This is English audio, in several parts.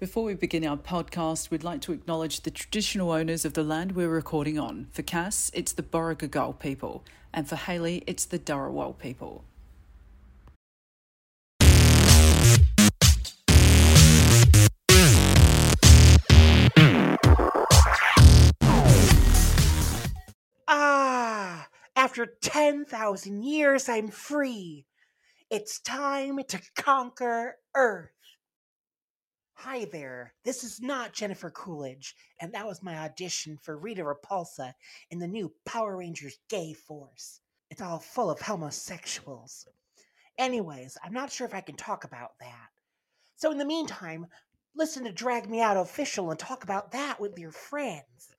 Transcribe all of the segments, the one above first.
Before we begin our podcast, we'd like to acknowledge the traditional owners of the land we're recording on. For Cass, it's the Borrigagal people, and for Haley, it's the Dharawal people. Ah, after 10,000 years, I'm free. It's time to conquer Earth. Hi there, this is not Jennifer Coolidge, and that was my audition for Rita Repulsa in the new Power Rangers Gay Force. It's all full of homosexuals. Anyways, I'm not sure if I can talk about that. So, in the meantime, listen to Drag Me Out Official and talk about that with your friends.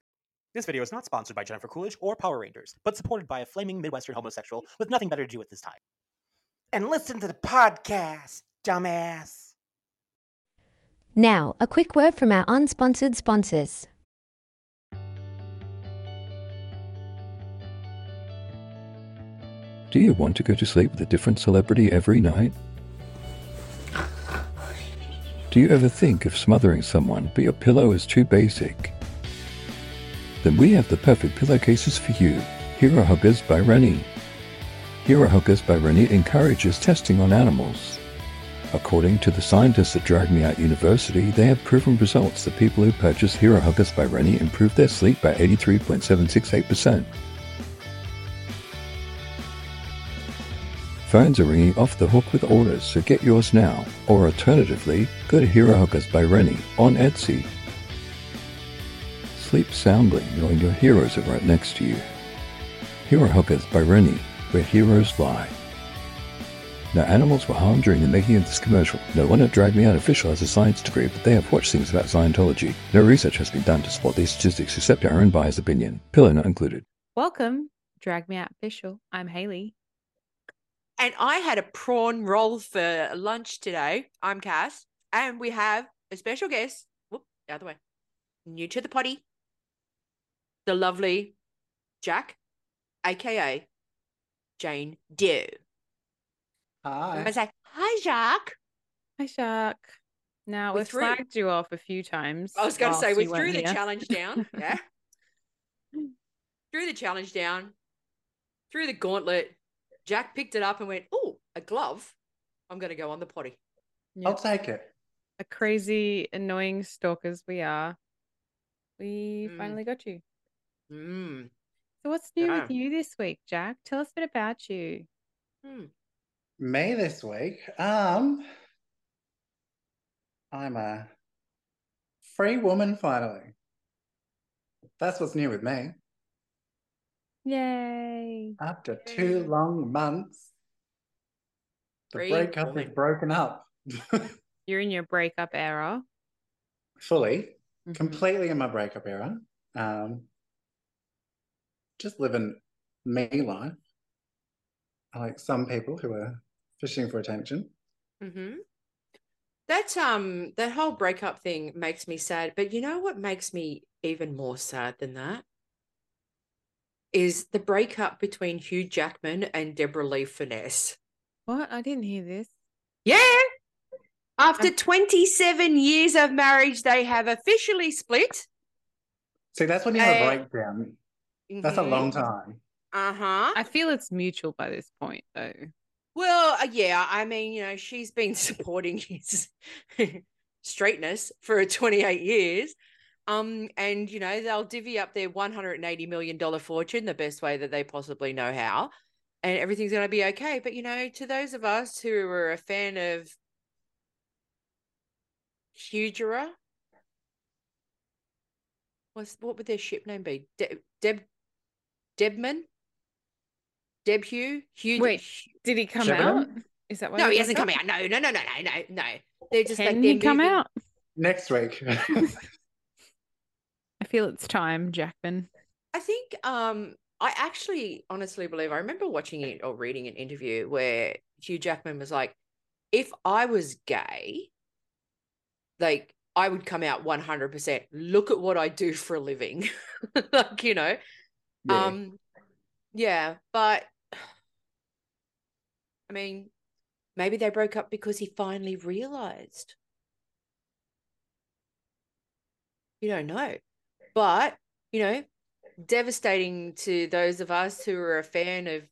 This video is not sponsored by Jennifer Coolidge or Power Rangers, but supported by a flaming Midwestern homosexual with nothing better to do at this time. And listen to the podcast, dumbass. Now, a quick word from our unsponsored sponsors. Do you want to go to sleep with a different celebrity every night? Do you ever think of smothering someone, but your pillow is too basic? Then we have the perfect pillowcases for you. Hero Huggers by Rennie. Hero Huggers by Rennie encourages testing on animals. According to the scientists at Drag Me Out University, they have proven results that people who purchase Hero Huggers by Rennie improve their sleep by 83.768%. Phones are ringing off the hook with orders, so get yours now. Or alternatively, go to Hero Huggers by Rennie on Etsy. Sleep soundly knowing your heroes are right next to you. Hero Huggers by Rennie, where heroes lie. No animals were harmed during the making of this commercial. No one at Drag Me Out official has a science degree, but they have watched things about Scientology. No research has been done to support these statistics except our own biased opinion. Pillow not included. Welcome, Drag Me Out Official. I'm Haley. And I had a prawn roll for lunch today. I'm Cass. And we have a special guest. Whoop, the other way. New to the potty. The lovely Jack, aka Jane Dough. I'm gonna Hi. say, hi, Jack. Hi, Shark. Now, We we've threw- flagged you off a few times. I was going to say, we threw the here. challenge down. Yeah. threw the challenge down, threw the gauntlet. Jack picked it up and went, oh, a glove. I'm going to go on the potty. I'll take it. A crazy, annoying stalkers we are. We Mm. finally got you. Mm. So, what's new Yeah. with you this week, Jack? Tell us a bit about you. Mm. Me this week. Um, I'm a free woman finally. That's what's new with me. Yay. After two long months, the Free breakup woman. is broken up You're in your breakup era. fully, Mhm. completely in my breakup era. Um, just living me life. Like some people who are fishing for attention. Mm-hmm. That um that whole breakup thing makes me sad, but you know what makes me even more sad than that? Is the breakup between Hugh Jackman and Deborra-Lee Furness. What? I didn't hear this. Yeah. After 27 years of marriage, they have officially split. See, that's when you have a Uh, breakdown. That's a long time. Uh-huh. I feel it's mutual by this point, though. Well, uh, yeah, I mean, you know, she's been supporting his straightness for 28 years. Um, and you know, they'll divvy up their 180 million dollar fortune the best way that they possibly know how, and everything's gonna be okay. But you know, to those of us who are a fan of Hugera, what's what would their ship name be? De- Deb Debman? Deb Hugh? Hugh Wait, did he come Shepard? out? Is that why no, he hasn't come up? out. No, no, no, no, no, no, no. They're just like Can they're he come moving- out? Next week. I feel it's time, Jackman. I think um I actually honestly believe I remember watching it or reading an interview where Hugh Jackman was like, if I was gay, like I would come out 100%. Look at what I do for a living. like, you know. Yeah. Um yeah, but I mean, maybe they broke up because he finally realized. You don't know. But, you know, devastating to those of us who are a fan of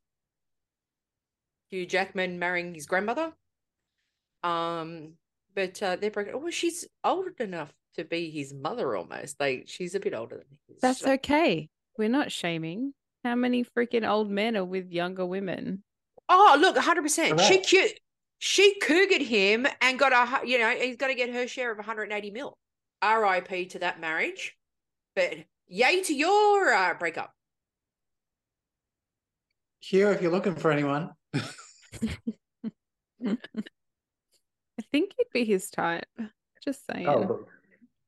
Hugh Jackman marrying his grandmother. Um, but uh, they're pregnant. Well, she's old enough to be his mother almost. Like she's a bit older than he is. That's So- okay. We're not shaming. How many freaking old men are with younger women? Oh, look, 100%. She Correct. cute. She cougared him and got a, you know, he's got to get her share of 180 mil. RIP to that marriage. But yay to your uh, breakup. Here, if you're looking for anyone, I think you'd be his type. Just saying. oh,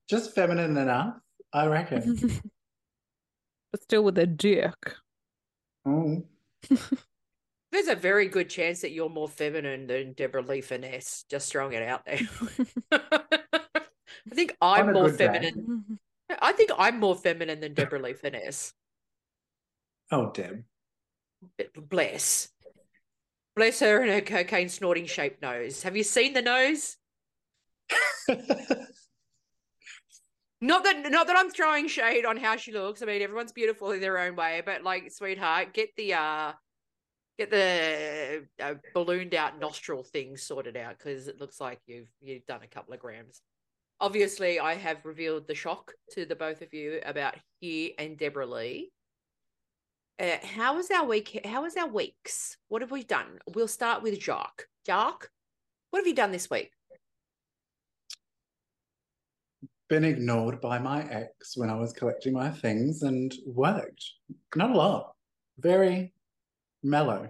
just feminine enough, I reckon. but still with a dick. Mm. There's a very good chance that you're more feminine than Deborra-Lee Furness. Just throwing it out there. I think I'm more good day. feminine. I think I'm more feminine than Deborra-Lee Furness. Oh, Deb. Bless. Bless her and her cocaine snorting shaped nose. Have you seen the nose? Not that not that I'm throwing shade on how she looks. I mean, everyone's beautiful in their own way, but like, sweetheart, get the uh get the uh, ballooned out nostril thing sorted out because it looks like you've you've done a couple of grams. Obviously, I have revealed the shock to the both of you about Hugh and Deborra-Lee. Uh, how was our week? How was our weeks? What have we done? We'll start with Jacques. Jacques, what have you done this week? Been ignored by my ex when I was collecting my things and worked. Not a lot. Very mellow.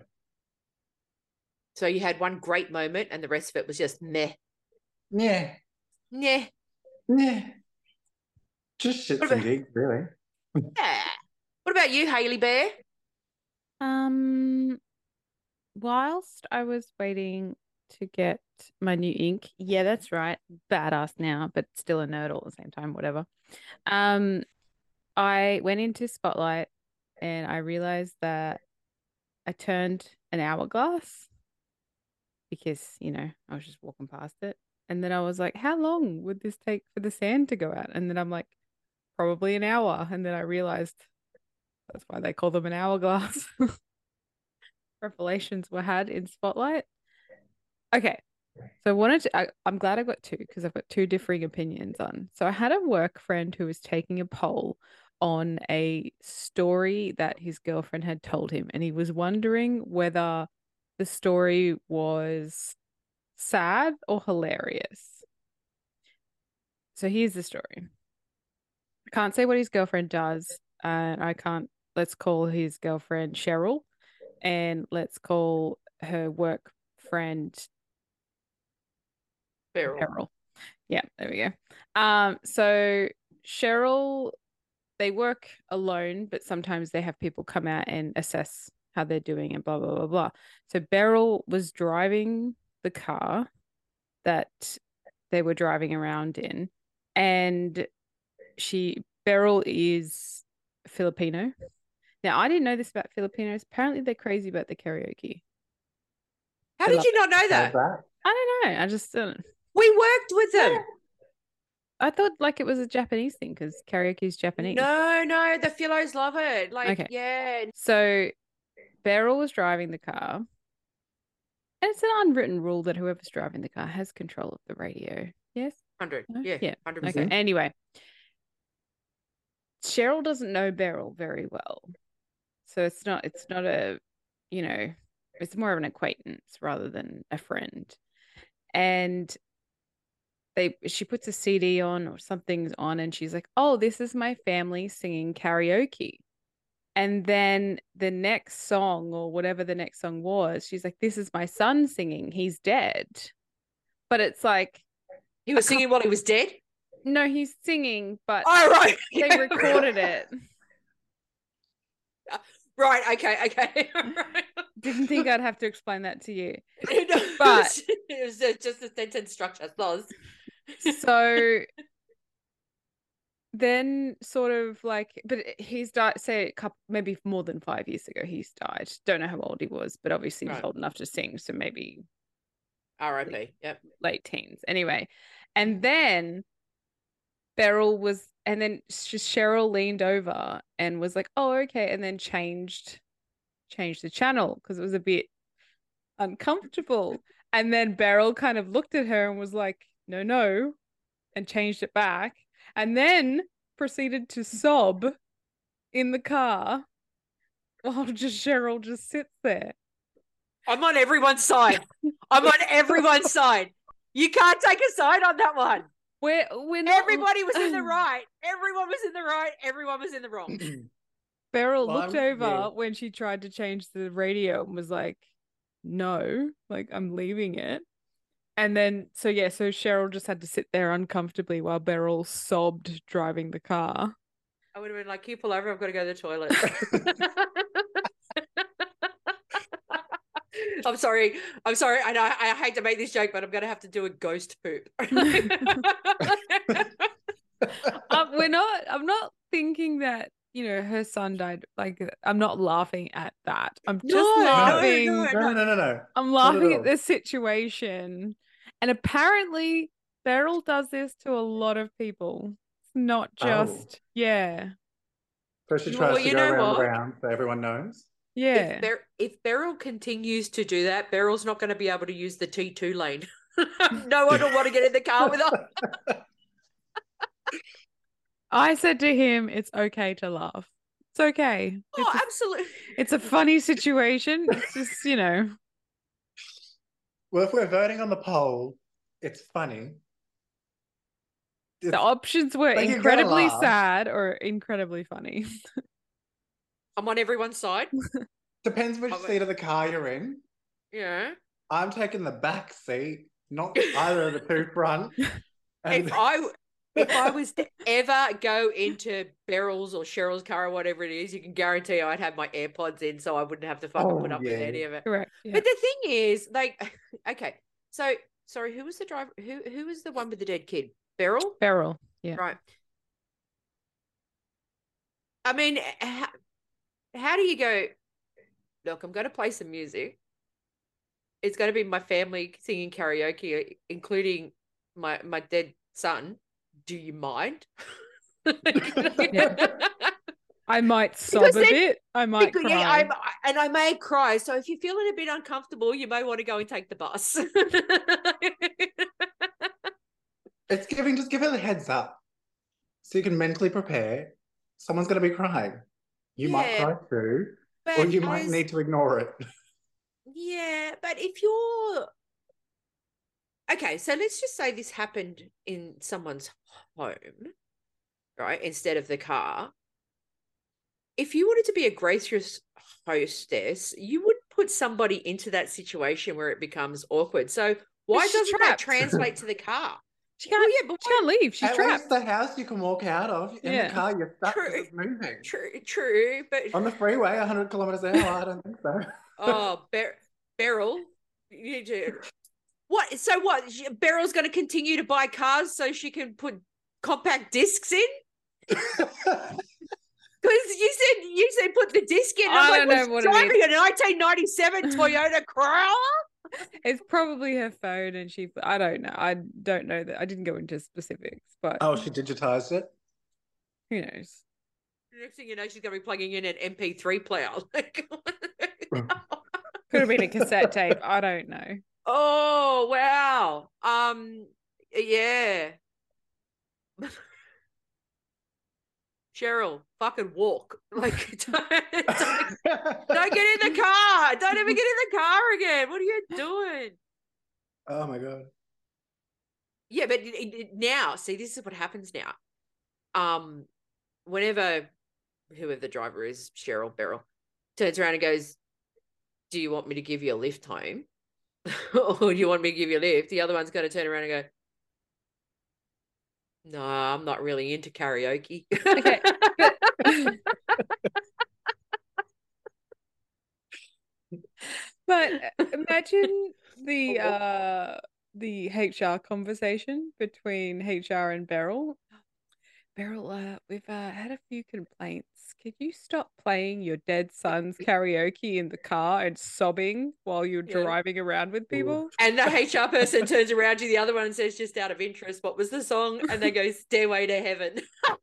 So you had one great moment, and the rest of it was just meh, Yeah. meh. Yeah. Just shits What and about- gigs, really. Yeah. What about you, Haley Bear? Um, whilst I was waiting to get my new ink, yeah, that's right, badass now, but still a nerd all at the same time, whatever. Um, I went into Spotlight and I realized that I turned an hourglass because, you know, I was just walking past it. And then I was like, how long would this take for the sand to go out? And then I'm like, probably an hour. And then I realized that's why they call them an hourglass. Revelations were had in Spotlight. Okay. So I wanted to, I, I'm glad I got two because I've got two differing opinions on. So I had a work friend who was taking a poll on a story that his girlfriend had told him, and he was wondering whether the story was sad or hilarious. So here's the story. I can't say what his girlfriend does, and I can't. Let's call his girlfriend Cheryl, and let's call her work friend Beryl. Cheryl. Yeah, there we go. Um, so Cheryl, they work alone, but sometimes they have people come out and assess how they're doing and blah blah blah blah. So Beryl was driving the car that they were driving around in, and she Beryl is Filipino. Now I didn't know this about Filipinos. Apparently they're crazy about the karaoke. How I did love you not know that? that? I don't know. I just didn't. We worked with them. I thought like it was a Japanese thing because karaoke is Japanese. No, no, the Philos love it. Like, Okay. yeah. So Beryl was driving the car. And it's an unwritten rule that whoever's driving the car has control of the radio. Yes? 100. No? Yeah. Yeah, 100%. Okay. Anyway, Cheryl doesn't know Beryl very well. So it's not it's not a you know, it's more of an acquaintance rather than a friend. And they she puts a CD on or something's on and she's like, "Oh, this is my family singing karaoke." And then the next song or whatever the next song was, she's like, "This is my son singing. He's dead." But it's like, He was singing while he was dead? no, he's singing, but Oh, right. they recorded it. Right. Okay. Okay. right. Didn't think I'd have to explain that to you. No, But- it was uh, just a sentence structure. Loz. So then sort of like but he's died say a couple maybe more than five years ago he's died. Don't know how old he was, but obviously he was old enough to sing, so maybe R.I.P. Yep. late teens. Anyway. And then Beryl was and then Cheryl leaned over and was like, "Oh, okay," and then changed changed the channel because it was a bit uncomfortable. And then Beryl kind of looked at her and was like, "No, no," and changed it back, and then proceeded to sob in the car while just Cheryl just sits there. I'm on everyone's side. I'm on everyone's side. You can't take a side on that one. We're we're not Everybody was in the right. Everyone was in the right. Everyone was in the wrong. Beryl Well, looked I'm- over yeah. when she tried to change the radio and was like, "No, like I'm leaving it." And then so yeah, so Cheryl just had to sit there uncomfortably while Beryl sobbed driving the car. I would have been like, "Can you pull over? I've got to go to the toilet." I'm sorry. I'm sorry. I know I hate to make this joke, but I'm going to have to do a ghost poop. Uh, we're not. I'm not thinking that you know her son died. Like I'm not laughing at that. I'm just No, laughing. no, No, no, no, no. I'm Not at laughing at the situation. And apparently, Beryl does this to a lot of people. It's not Oh. just, yeah, So she Well, tries to you go know around what? the round so everyone knows. yeah. if, Ber- if Beryl continues to do that, Beryl's not going to be able to use the T2 lane. no one will want to get in the car with her. I said to him, it's okay to laugh. It's okay. Oh, It's a, absolutely. it's a funny situation. It's just, you know, Well, if we're voting on the poll, it's funny. the options were Like, incredibly sad or incredibly funny. I'm on everyone's side. depends which wait. seat of the car you're in. Yeah. I'm taking the back seat, not either of the two front. And If I if I was to ever go into Beryl's or Cheryl's car or whatever it is, you can guarantee I'd have my AirPods in so I wouldn't have to fucking put Oh, up with any of it. Correct. Yeah. But the thing is, like, okay, so sorry, who was the driver? Who who was the one with the dead kid? Beryl, Beryl. Yeah. right? I mean, how, how do you go? Look, I'm going to play some music. It's going to be my family singing karaoke, including my my dead son. Do you mind? I might sob Because a then- bit. I might Because, cry. yeah, I'm, and I may cry. So if you're feeling a bit uncomfortable, you may want to go and take the bus. it's giving, just give it a heads up so you can mentally prepare. Someone's going to be crying. You might cry too, or you might as- need to ignore it. Yeah, but if you're okay, so let's just say this happened in someone's home, right? Instead of the car. If you wanted to be a gracious hostess, you would put somebody into that situation where it becomes awkward. So why doesn't that translate to the car? she can't, Well, yeah, but she can't leave. She's At trapped. least the house you can walk out of. In Yeah. the car, you're stuck True. it's moving. True, true, but On the freeway, 100 kilometers an hour, I don't think so. Oh, Ber- Beryl, you need to. What? So what? Beryl's going to continue to buy cars so she can put compact discs in? Because you said you said put the disc in. I I'm like, don't know "Was what it driving a 1997 Toyota Corolla. It's probably her phone, and she. I don't know. I don't know that. I didn't go into specifics, but oh, she digitized it? who knows? Next thing you know, she's going to be plugging in an MP3 player. Mm. Could have been a cassette tape. I don't know. Oh wow. Um. Yeah. Cheryl, fucking walk. Like, don't, don't Don't get in the car. Don't ever get in the car again. What are you doing? oh my god. Yeah, but it- it- now, see, this is what happens now. Um, whenever whoever the driver is, Cheryl Beryl, turns around and goes, "Do you want me to give you a lift home, or do you want me to give you a lift?" The other one's going to turn around and go, "No, I'm not really into karaoke." Okay, But uh, imagine the Oh. uh the HR conversation between HR and Beryl. Beryl, uh, we've uh, had a few complaints. Could you stop playing your dead son's karaoke in the car and sobbing while you're Yeah. driving around with people? And the HR person turns around to the other one and says, just out of interest, what was the song? And they go, Stairway to Heaven.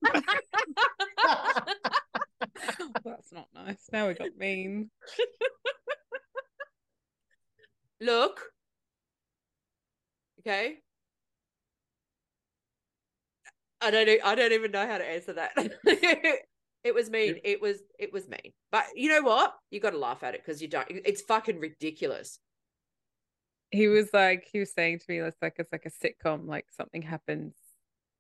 That's not nice. Now we got mean. Look. Okay. I don't I don't even know how to answer that. it was mean. It was it was mean. But you know what? You got to laugh at it because you don't. It's fucking ridiculous. He was like, he was saying to me, it's like it's like a sitcom, like something happens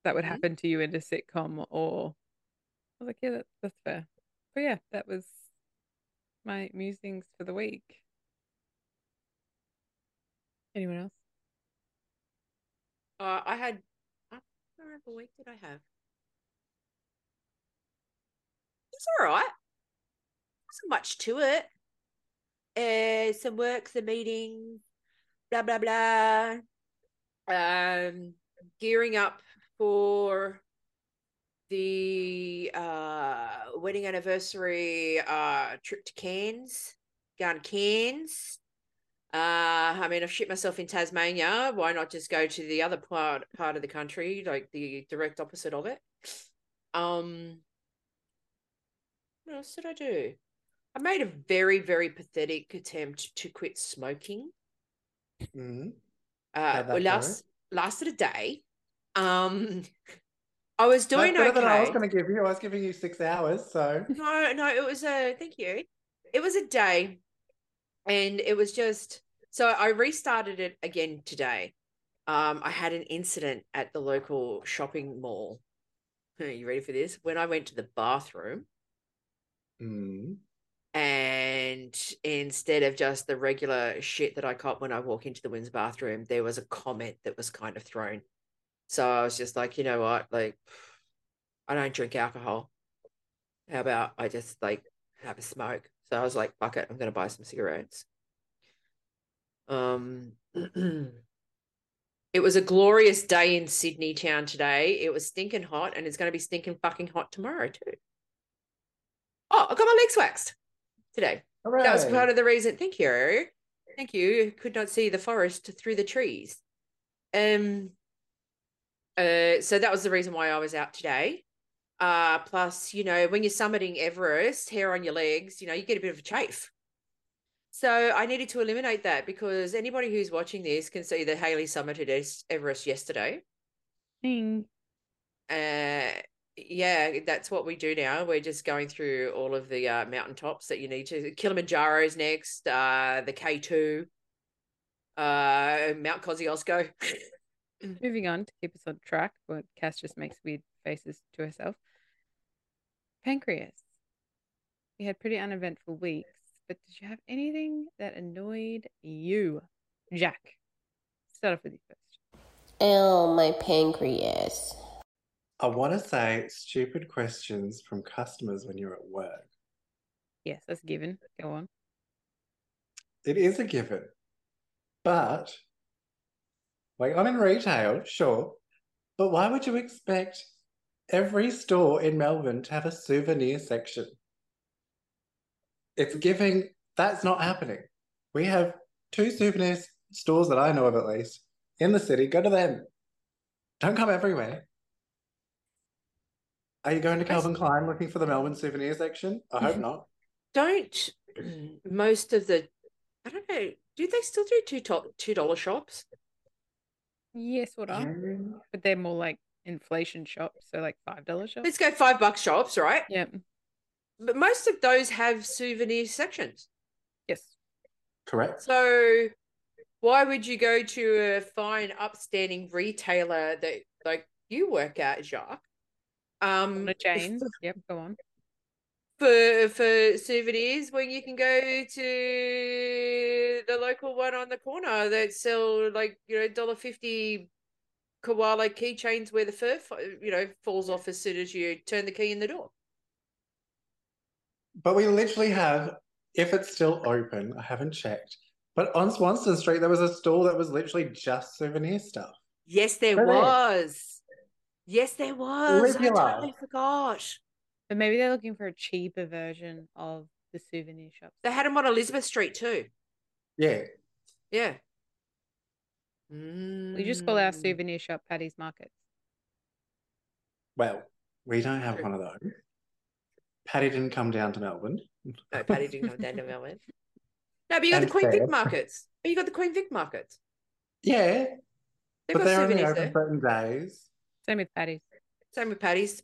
that would Mhm. happen to you in a sitcom, or I was like, yeah, that, that's fair. But yeah, that was my musings for the week. Anyone else? Uh, I had. What week did I have? It's all right. Wasn't much to it. Uh, some work, some meetings, blah blah blah. Um, gearing up for the uh wedding anniversary uh trip to Cairns, to Cairns. Uh, I mean, I've shit myself in Tasmania. Why not just go to the other part part of the country, like the direct opposite of it? Um, what else did I do? I made a very, very pathetic attempt to quit smoking. Mm-hmm. Uh, well, last lasted a day. Um, I was doing That's better okay. than I was going to give you. I was giving you six hours, so No, no, it was a thank you. It was a day, and it was just so I restarted it again today. Um, I had an incident at the local shopping mall. Are you ready for this? When I went to the bathroom, Mm. and instead of just the regular shit that I cop when I walk into the women's bathroom, there was a comment that was kind of thrown. So I was just like, you know what? Like, I don't drink alcohol. How about I just like have a smoke? So I was like, fuck it, I'm gonna buy some cigarettes. Um, it was a glorious day in Sydney town today. It was stinking hot, and it's gonna be stinking fucking hot tomorrow too. Oh, I got my legs waxed today. That was part of the reason. Thank you. Thank you. Could not see the forest through the trees. Um uh so that was the reason why I was out today. Uh plus, you know, when you're summiting Everest, hair on your legs, you know, you get a bit of a chafe. So I needed to eliminate that because anybody who's watching this can see that Haley summited Es- Everest yesterday. Ding. Uh yeah, that's what we do now. We're just going through all of the uh, mountaintops that you need to. Kilimanjaro's next, uh, the K2, uh, Mount Kosciuszko. Moving on to keep us on track, but Cass just makes weird faces to herself. Pancreas. You had pretty uneventful weeks, but did you have anything that annoyed you? Jack. Start off with you first. Oh, my pancreas. I want to say stupid questions from customers when you're at work. Yes, that's a given. Go on. It is a given. But, like, I'm in retail, sure. But why would you expect every store in Melbourne to have a souvenir section? It's giving, that's not happening. We have two souvenir stores that I know of at least in the city. Go to them. Don't come everywhere. Are you going to Calvin Klein looking for the Melbourne souvenir section? I hope mm-hmm. not. Don't most of the, I don't know, do they still do two top two dollar shops? Yes, what up? But they're more like inflation shops, so like five dollar shops. Let's go five bucks shops, right? Yeah. But most of those have souvenir sections. Yes. Correct. So why would you go to a fine, upstanding retailer that like you work at, Jacques? Um, On a chain. Yep, go on. for for souvenirs when you can go to the local one on the corner that sell like you know dollar fifty koala keychains where the fur you know falls off as soon as you turn the key in the door. But we literally have, if it's still open, I haven't checked. But on Swanston Street, there was a store that was literally just souvenir stuff. Yes, there Go there. was. Yes, there was. I totally forgot. But maybe they're looking for a cheaper version of the souvenir shops. They had them on Elizabeth Street too. Yeah. Yeah. We just call our Mm. souvenir shop Paddy's Market. Well, we don't have True. one of those. Paddy didn't come down to Melbourne. No, Paddy didn't come down to Melbourne. No, but you got the And Queen Vic fair. markets. You got the Queen Vic markets. Yeah, They've but got they're only souvenirs open certain days. Same with Paddy's. Same with Paddy's.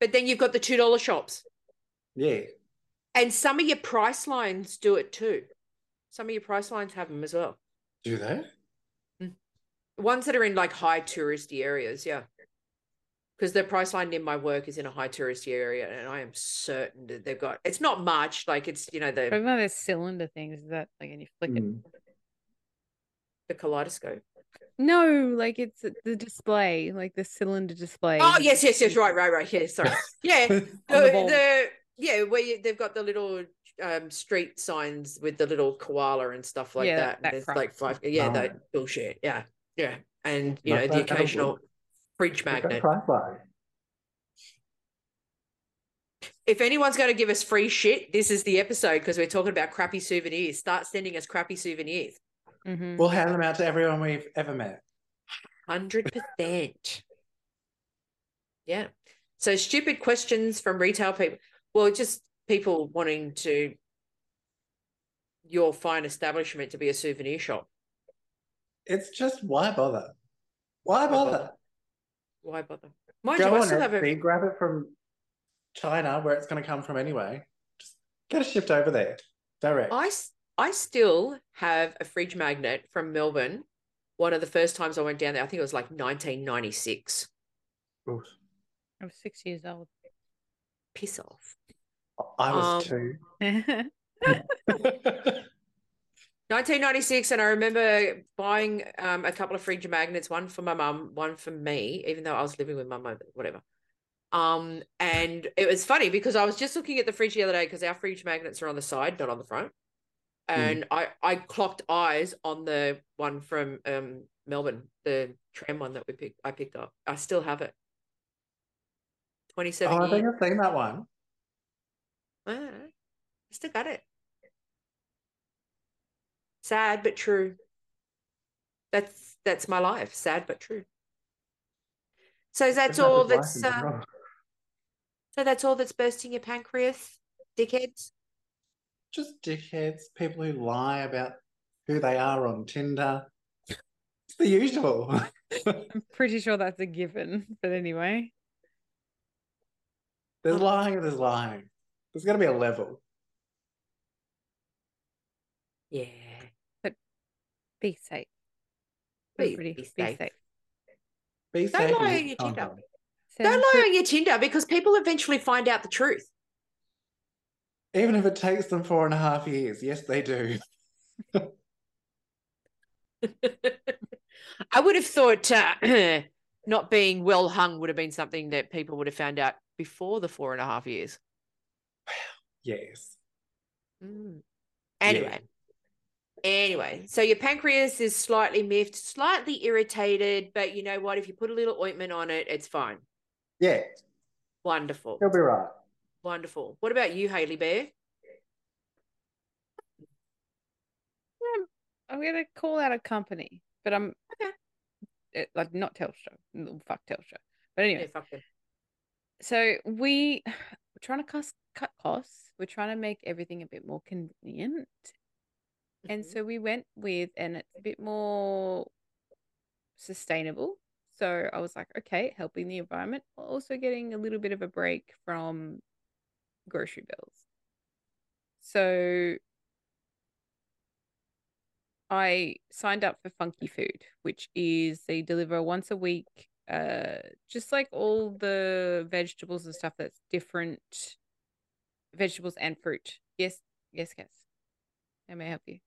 But then you've got the two dollar shops, Yeah. and some of your Pricelines do it too. Some of your Pricelines have them as well. Do they? Ones that are in like high touristy areas, yeah. Because the Priceline in my work is in a high touristy area, and I am certain that they've got. It's not much, like it's you know the But one those cylinder things is that like and you flick it. Mm. the kaleidoscope. No, like it's the display, like the cylinder display. Oh yes, yes, yes. Right, right, right. Yeah, sorry. Yeah, the, the the yeah where you, they've got the little um street signs with the little koala and stuff like Yeah, that. that- and that there's like five. Yeah, Oh. that bullshit. Yeah, yeah, and you Not know the that kind of occasional wood. fridge magnet. If anyone's going to give us free shit, this is the episode because we're talking about crappy souvenirs. Start sending us crappy souvenirs. Mhm. We'll hand them out to everyone we've ever met. Hundred percent. Yeah. So stupid questions from retail people. Well, just people wanting to your fine establishment to be a souvenir shop. It's just why bother? Why Why bother? bother? Why bother? Mind you, Go I on still have a grab it from China, where it's going to come from anyway. Just get it shipped over there, direct. I, s- I still have a fridge magnet from Melbourne. One of the first times I went down there, I think it was like 1996. Oof. I was six years old. Piss off. I was Um, two. 1996, and I remember buying um, a couple of fridge magnets, one for my mum, one for me, even though I was living with my mum, whatever. Um, and it was funny because I was just looking at the fridge the other day because our fridge magnets are on the side, not on the front. And I, I clocked eyes on the one from um, Melbourne, the tram one that we picked. I picked up. I still have it. 27 oh, I think years. I've seen that one. Ah, I still got it. Sad but true. That's that's my life. Sad but true. So that's Isn't that all that's uh, so that's all that's bursting your pancreas, dickheads. Just dickheads, people who lie about who they are on Tinder. It's the usual. I'm pretty sure that's a given, but anyway. there's lying, there's lying. There's got to be a level. Yeah. But be safe. Be- Everybody, be be safe. safe. Be Don't safe. and lie use on your. Tinder. Send Don't lie on your Tinder because people eventually find out the truth. Even if it takes them four and a half years. Yes, they do. I would have thought uh, not being well hung would have been something that people would have found out before the four and a half years. Yes. Mm. Anyway, anyway, so your pancreas is slightly miffed, slightly irritated, but you know what? If you put a little ointment on it, it's fine. Yeah, Wonderful, he'll be right. wonderful. What about you, Haley Bear? I'm I'm gonna call out a company, but I'm Okay. it, like not Telstra. Fuck Telstra. But anyway, Yeah, fuck them. so we we're trying to cost, cut costs. We're trying to make everything a bit more convenient, and Mhm. so we went with, and it's a bit more sustainable. So I was like, okay, helping the environment, while also getting a little bit of a break from grocery bills. So I signed up for Funky Food, which is they deliver once a week, uh, just like all the vegetables and stuff that's different vegetables and fruit. Yes, yes, yes. How may I help you?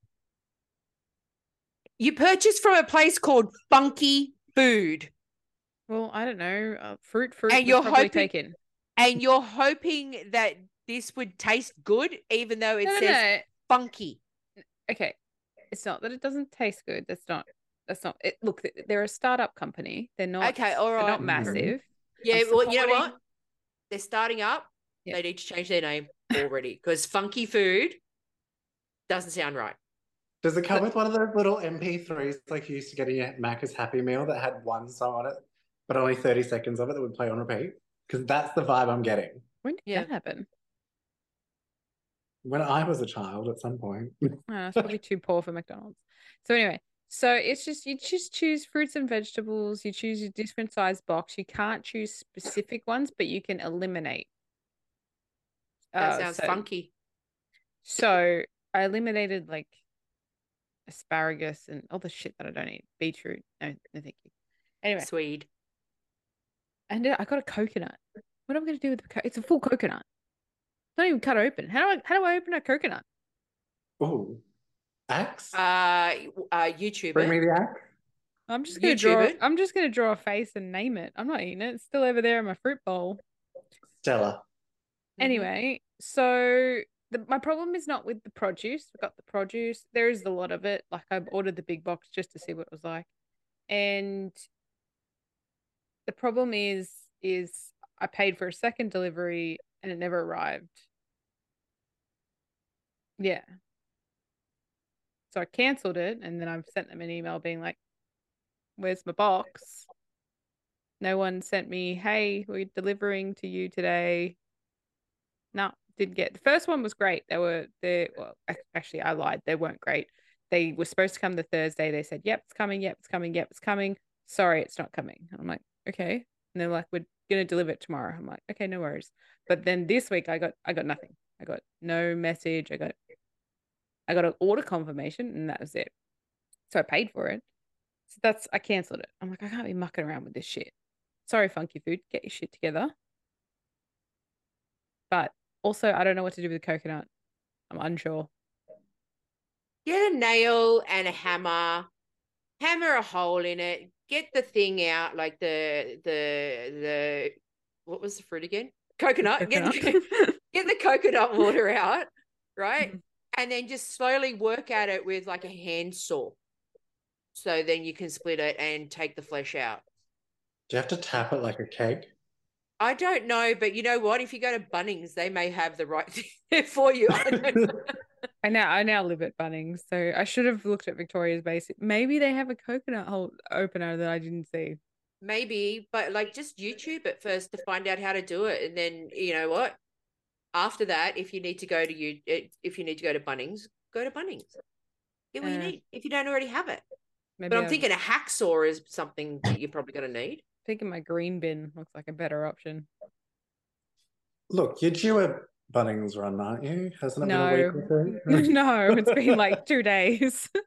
You purchased from a place called Funky Food, Well, I don't know. Uh, fruit, fruit. And you're hoping- taken. and you're hoping that this would taste good, even though it No, no, says no. funky. Okay, it's not that it doesn't taste good. That's not That's not it. Look, they're a startup company. They're not Okay, All right, They're right. not massive. Yeah, I'm well, you know what? They're starting up. Yeah. They need to change their name already because funky food doesn't sound right. Does it come with one of those little MP3s like you used to get in your Macca's Happy Meal that had one song on it, but only 30 seconds of it that would play on repeat? Because that's the vibe I'm getting. When did Yeah. that happen? When I was a child at some point. Oh, it's probably too poor for McDonald's. So anyway, so it's just you just choose fruits and vegetables. You choose your different size box. You can't choose specific ones, but you can eliminate. That Uh, sounds so- funky. So I eliminated like asparagus and all the shit that I don't eat. Beetroot. No, no, thank you. Anyway, Swede. and I got a coconut. What am I going to do with the co- It's a full coconut. It's not even cut open. How do I how do I open a coconut? Ooh. Axe? Uh, uh, YouTuber. Bring me the axe? I'm just gonna draw. It. I'm just gonna draw a face and name it. I'm not eating it. It's still over there in my fruit bowl. Stella. Mhm. Anyway, so the, my problem is not with the produce. We got the produce. There is a lot of it. Like I've ordered the big box just to see what it was like, and the problem is is I paid for a second delivery and it never arrived. Yeah. So I cancelled it and then I've sent them an email being like, "Where's my box?" No one sent me, "Hey, we're delivering to you today." No, didn't get. The first one was great. They were they well actually I lied. They weren't great. They were supposed to come the Thursday. They said, "Yep, it's coming. Yep, it's coming. Yep, it's coming." Sorry, it's not coming. I'm like, "Okay." And they're like, "We're gonna deliver it tomorrow." I'm like, "Okay, no worries." But then this week I got I got nothing. I got no message. I got I got an order confirmation and that was it. So I paid for it. So that's I cancelled it. I'm like, I can't be mucking around with this shit. Sorry, funky food, get your shit together. But also I don't know what to do with the coconut. I'm unsure. Get a nail and a hammer. Hammer a hole in it. Get the thing out, like the the the what was the fruit again? Coconut. Get the, Coconut. get the coconut water out, right? Mm-hmm. And then just slowly work at it with like a hand saw. So then you can split it and take the flesh out. Do you have to tap it like a cake? I don't know, but you know what? If you go to Bunnings, they may have the right thing for you. I don't know. I now I now live at Bunnings, so I should have looked at Victoria's Basic. Maybe they have a coconut hole opener that I didn't see. Maybe, but like just YouTube it first to find out how to do it, and then you know what? After that, if you need to go to you, eh, if you need to go to Bunnings, go to Bunnings. Get what you Uh, need if you don't already have it. Maybe But I'm I've- thinking a hacksaw is something that you're probably going to need. thinking my green bin looks like a better option. Look, you're due a Bunnings run, aren't you? Hasn't it been a week No. or two? no, it's been like two days.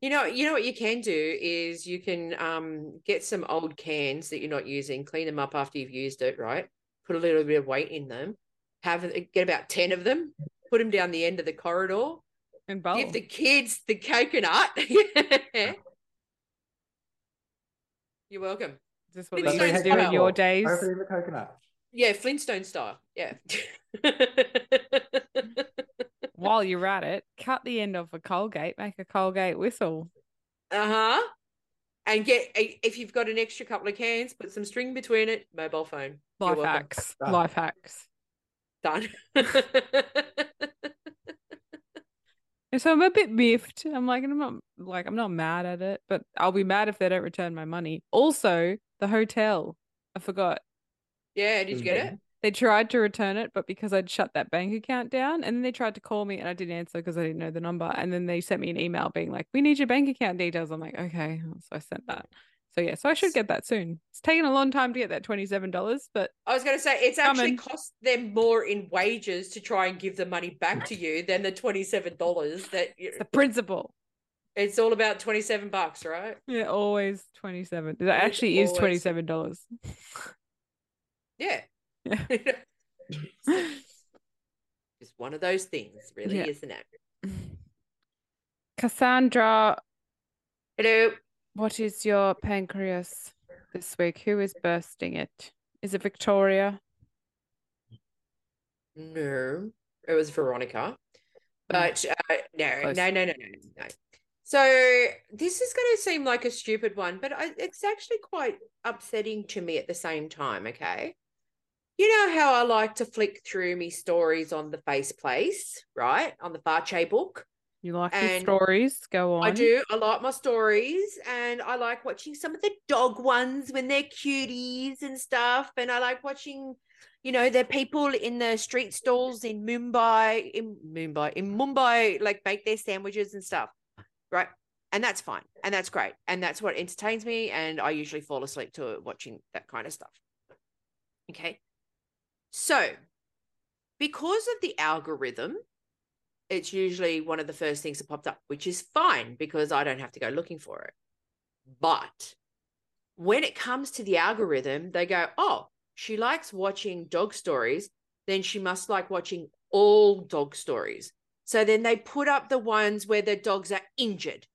You know, you know what you can do is you can um get some old cans that you're not using, clean them up after you've used it, right? Put a little bit of weight in them. Have get about 10 of them, put them down the end of the corridor, and bowl. give the kids the coconut. You're welcome. This is this what That's they what used to do in your days? Opening the coconut. Yeah, Flintstone style. Yeah. While you're at it, cut the end off a Colgate, make a Colgate whistle. uh-huh. And get if you've got an extra couple of cans, put some string between it, mobile phone. You're Life hacks. Life hacks. Done. And so I'm a bit miffed. I'm like, I'm not like I'm not mad at it, but I'll be mad if they don't return my money. Also, the hotel. I forgot. yeah, did you get it? Mm-hmm. They tried to return it, but because I'd shut that bank account down, and then they tried to call me and I didn't answer because I didn't know the number. And then they sent me an email being like, We need your bank account details. I'm like, okay. So I sent that. So yeah, so I should get that soon. It's taken a long time to get that $27, but I was going to say it's actually cost them more in wages to try and give the money back to you than the twenty-seven dollars that you, it's the principal. it's all about twenty-seven bucks, right? Yeah, always 27. That It's actually is $27. Yeah, Yeah. just one of those things, really, Yeah. isn't it? Cassandra, Hello. What is your pancreas this week? Who is bursting it? Is it Victoria? No, it was Veronica, but uh, no, Close. no, no, no, no, no. So this is going to seem like a stupid one, but I, it's actually quite upsetting to me at the same time. Okay. You know how I like to flick through me stories on the Face Place, right? On the Barche book. You like your stories? Go on. I do. I like my stories and I like watching some of the dog ones when they're cuties and stuff. And I like watching, you know, the people in the street stalls in Mumbai, in Mumbai, in Mumbai, like make their sandwiches and stuff. Right. And that's fine. And that's great. And that's what entertains me. And I usually fall asleep to watching that kind of stuff. Okay. So because of the algorithm, it's usually one of the first things that popped up, which is fine because I don't have to go looking for it. But when it comes to the algorithm, they go, oh, she likes watching dog stories, then she must like watching all dog stories. So then they put up the ones where the dogs are injured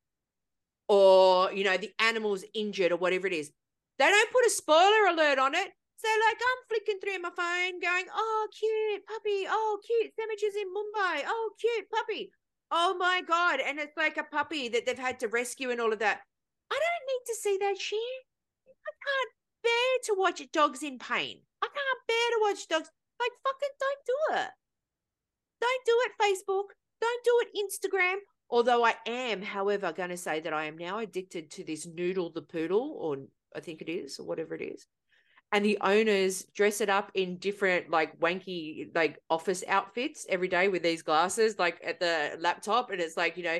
or, you know, the animal's injured or whatever it is. They don't put a spoiler alert on it. So, like, I'm flicking through my phone going, oh, cute puppy. Oh, cute sandwiches in Mumbai. Oh, cute puppy. Oh my God. And it's like a puppy that they've had to rescue and all of that. I don't need to see that shit. I can't bear to watch dogs in pain. I can't bear to watch dogs. Like, fucking don't do it. Don't do it, Facebook. Don't do it, Instagram. Although I am, however, going to say that I am now addicted to this Noodle the Poodle, or I think it is, or whatever it is. And the owners dress it up in different, like wanky, like office outfits every day with these glasses, like at the laptop. And it's like, you know,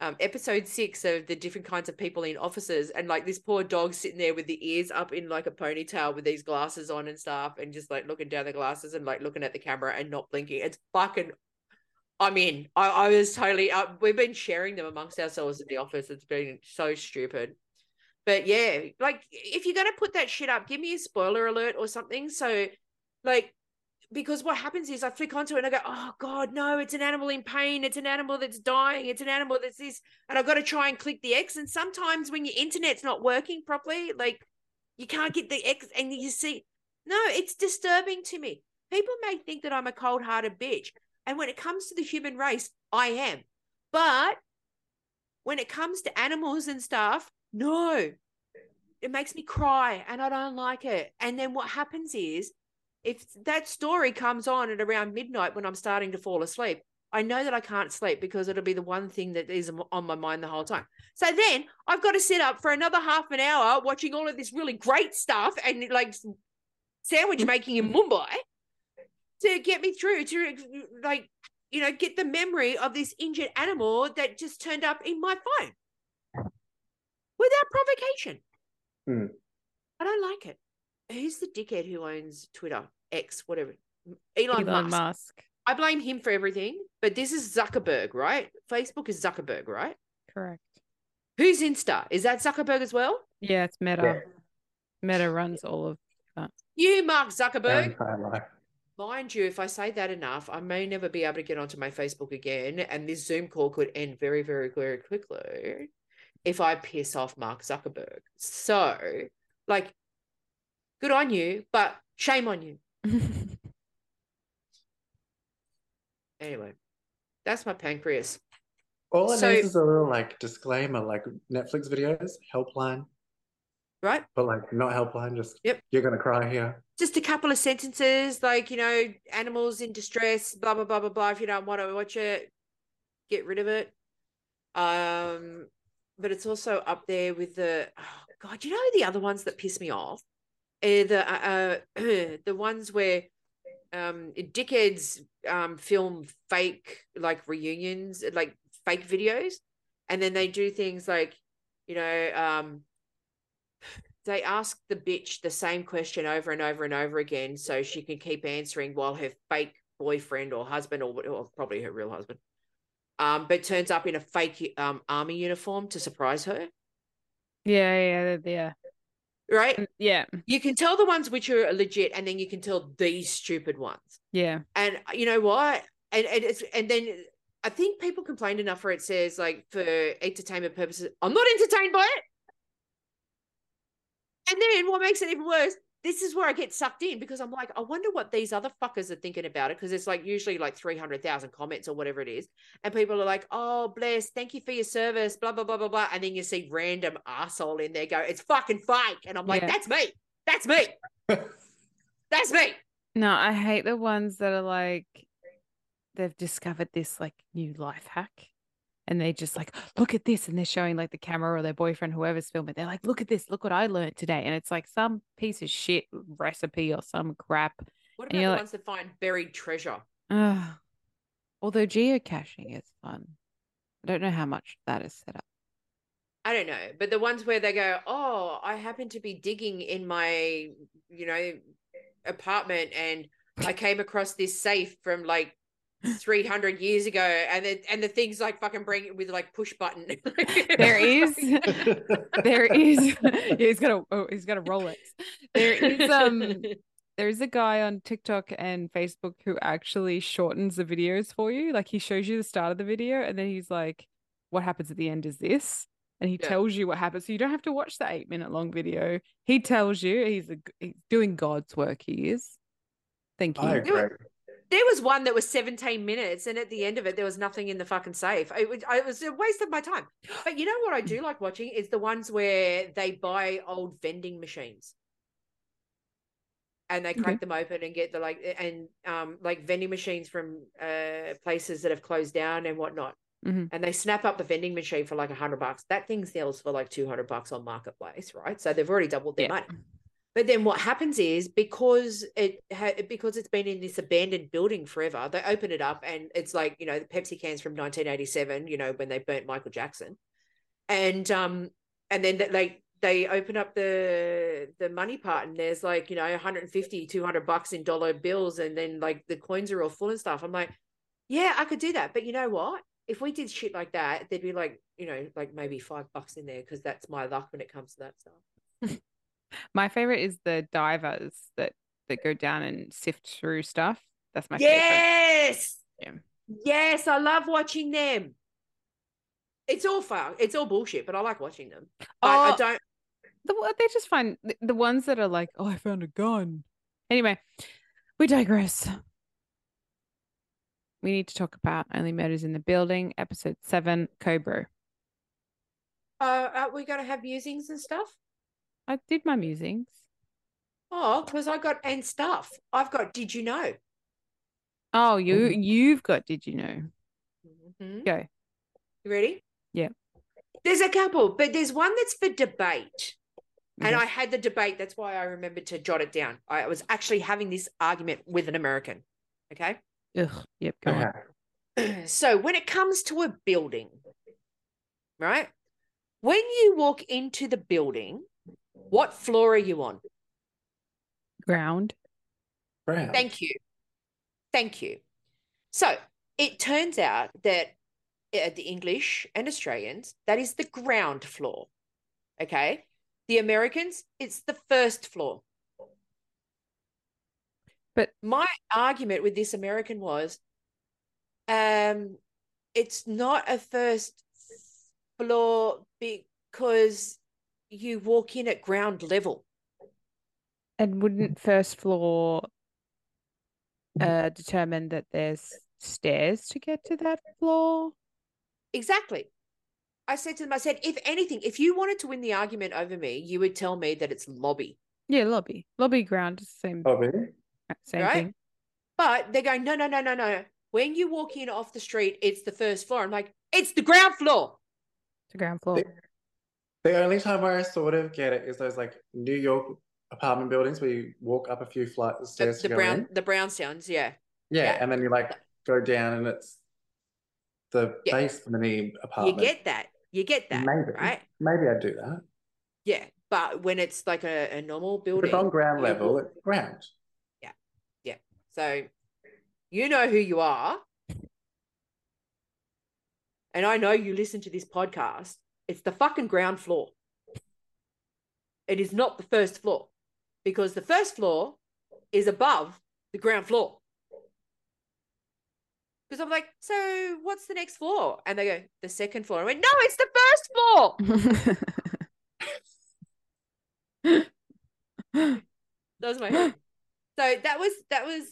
um, episode six of the different kinds of people in offices, and like this poor dog sitting there with the ears up in like a ponytail with these glasses on and stuff, and just like looking down the glasses and like looking at the camera and not blinking. It's fucking. I'm in. I, I was totally. Uh, we've been sharing them amongst ourselves in the office. It's been so stupid. But yeah, like if you're gonna put that shit up, give me a spoiler alert or something. So, like, because what happens is I flick onto it and I go, oh God, no, it's an animal in pain. It's an animal that's dying. It's an animal that's this. And I've got to try and click the X. And sometimes when your internet's not working properly, like you can't get the X and you see, no, it's disturbing to me. People may think that I'm a cold hearted bitch. And when it comes to the human race, I am. But when it comes to animals and stuff, no, it makes me cry and I don't like it. And then what happens is, if that story comes on at around midnight when I'm starting to fall asleep, I know that I can't sleep because it'll be the one thing that is on my mind the whole time. So then I've got to sit up for another half an hour watching all of this really great stuff and like sandwich making in Mumbai to get me through to like, you know, get the memory of this injured animal that just turned up in my phone without provocation. Hmm. I don't like it. Who's the dickhead who owns Twitter, X, whatever? Elon, Elon Musk. Musk. I blame him for everything, but this is Zuckerberg, right? Facebook is Zuckerberg, right? Correct. Who's Insta? Is that Zuckerberg as well? Yeah, it's Meta. Meta runs all of that. You, Mark Zuckerberg. Entire. Mind you, if I say that enough, I may never be able to get onto my Facebook again, and this Zoom call could end very, very, very quickly if I piss off Mark Zuckerberg. So, like, good on you, but shame on you. Anyway, that's my pancreas. All it So- needs is a little like disclaimer, like Netflix videos, helpline, Right? but like not helpline, just Yep. you're gonna cry here. Just a couple of sentences like, you know, animals in distress, blah, blah, blah, blah, blah. If you don't want to watch it, get rid of it. Um, but it's also up there with the, oh God, you know, the other ones that piss me off? Uh, the, uh, uh, the ones where um dickheads um film fake like reunions like fake videos and then they do things like you know um they ask the bitch the same question over and over and over again so she can keep answering while her fake boyfriend or husband or, or probably her real husband um but turns up in a fake um army uniform to surprise her Yeah, yeah, yeah. right Yeah, you can tell the ones which are legit and then you can tell these stupid ones yeah. And uh, you know what? And and it's and then I think people complained enough where it says like for entertainment purposes, I'm not entertained by it. And then what makes it even worse? This is where I get sucked in because I'm like, I wonder what these other fuckers are thinking about it. Because it's like usually like 300,000 comments or whatever it is. And people are like, oh, bless, thank you for your service, blah, blah, blah, blah, blah. And then you see random asshole in there go, it's fucking fake. And I'm like, Yeah. that's me. That's me. that's me. No, I hate the ones that are like they've discovered this like new life hack and they just like look at this and they're showing like the camera or their boyfriend whoever's filming they're like look at this look what I learned today and it's like some piece of shit recipe or some crap What about the like- ones that find buried treasure? Ugh. although geocaching is fun I don't know how much that is set up I don't know, but the ones where they go, "Oh, I happen to be digging in my, you know, apartment and I came across this safe from like 300 years ago and then and the thing's like fucking bring it with like push button." there is there is yeah, he's got a oh, he's got a Rolex there is um there's a guy on TikTok and Facebook who actually shortens the videos for you. Like he shows you the start of the video and then he's like, what happens at the end is this. And he Yeah. tells you what happens. So you don't have to watch the eight minute long video. He tells you he's, a, he's doing God's work. He is. Thank you. I Do it. agree. There was one that was 17 minutes, and at the end of it, there was nothing in the fucking safe. It was, it was a waste of my time. But you know what I do like watching is the ones where they buy old vending machines and they crack Okay. them open and get the like and um like vending machines from uh places that have closed down and whatnot. Mhm. And they snap up the vending machine for like a hundred bucks. That thing sells for like two hundred bucks on marketplace, right? So they've already doubled their Yeah. money. But then what happens is because it because it's been in this abandoned building forever, they open it up and it's like you know the Pepsi cans from 1987, you know when they burnt Michael Jackson, and um and then that like they open up the the money part and there's like you know 150 200 bucks in dollar bills and then like the coins are all full and stuff. I'm like, yeah, I could do that, but you know what? If we did shit like that, there'd be like you know like maybe five bucks in there because that's my luck when it comes to that stuff. My favorite is the divers that, that go down and sift through stuff. That's my favorite. yes. Yeah. Yes, I love watching them. It's all fun. It's all bullshit, but I like watching them. But I Oh, don't. the, they just find the, the ones that are like, oh, I found a gun. Anyway, we digress. We need to talk about Only Murders in the Building, episode seven, Cobra. Uh, are we going to have musings and stuff? I did my musings. Oh, because I got and stuff. I've got. Did you know? Oh, you you've got did you know? Mhm. Go. You ready? Yeah. There's a couple, but there's one that's for debate. And Okay. I had the debate. That's why I remembered to jot it down. I was actually having this argument with an American. Okay. Ugh. Yep, go on. Okay. so when it comes to a building, right? When you walk into the building, what floor are you on? Ground. Brown. Thank you. Thank you. So it turns out that uh, the English and Australians, that is the ground floor. Okay. The Americans, it's the first floor. But- my argument with this American was um, it's not a first floor because you walk in at ground level. And wouldn't first floor uh determine that there's stairs to get to that floor? Exactly. I said to them, I said, if anything, if you wanted to win the argument over me, you would tell me that it's lobby. Yeah, lobby. Lobby ground is the same Bobby. same right? thing. But they're going, no, no, no, no, no. When you walk in off the street, it's the first floor. I'm like, it's the ground floor. It's a ground floor. The only time where I sort of get it is those like New York apartment buildings where you walk up a few flights of The, stairs the to go brown, in. the brownstones, yeah. Yeah, yeah. and then you like go down and it's the Yeah. basement You apartment. You get that. You get that, Maybe. right? Maybe I'd do that. Yeah. But when it's like a, a normal If building, it's on ground level, it's ground. Yeah, yeah. So you know who you are. And I know you listen to this podcast. It's the fucking ground floor. It is not the first floor because the first floor is above the ground floor. Because I'm like, so what's the next floor? And they go, the second floor. I went, no, it's the first floor. That was my. So that was that was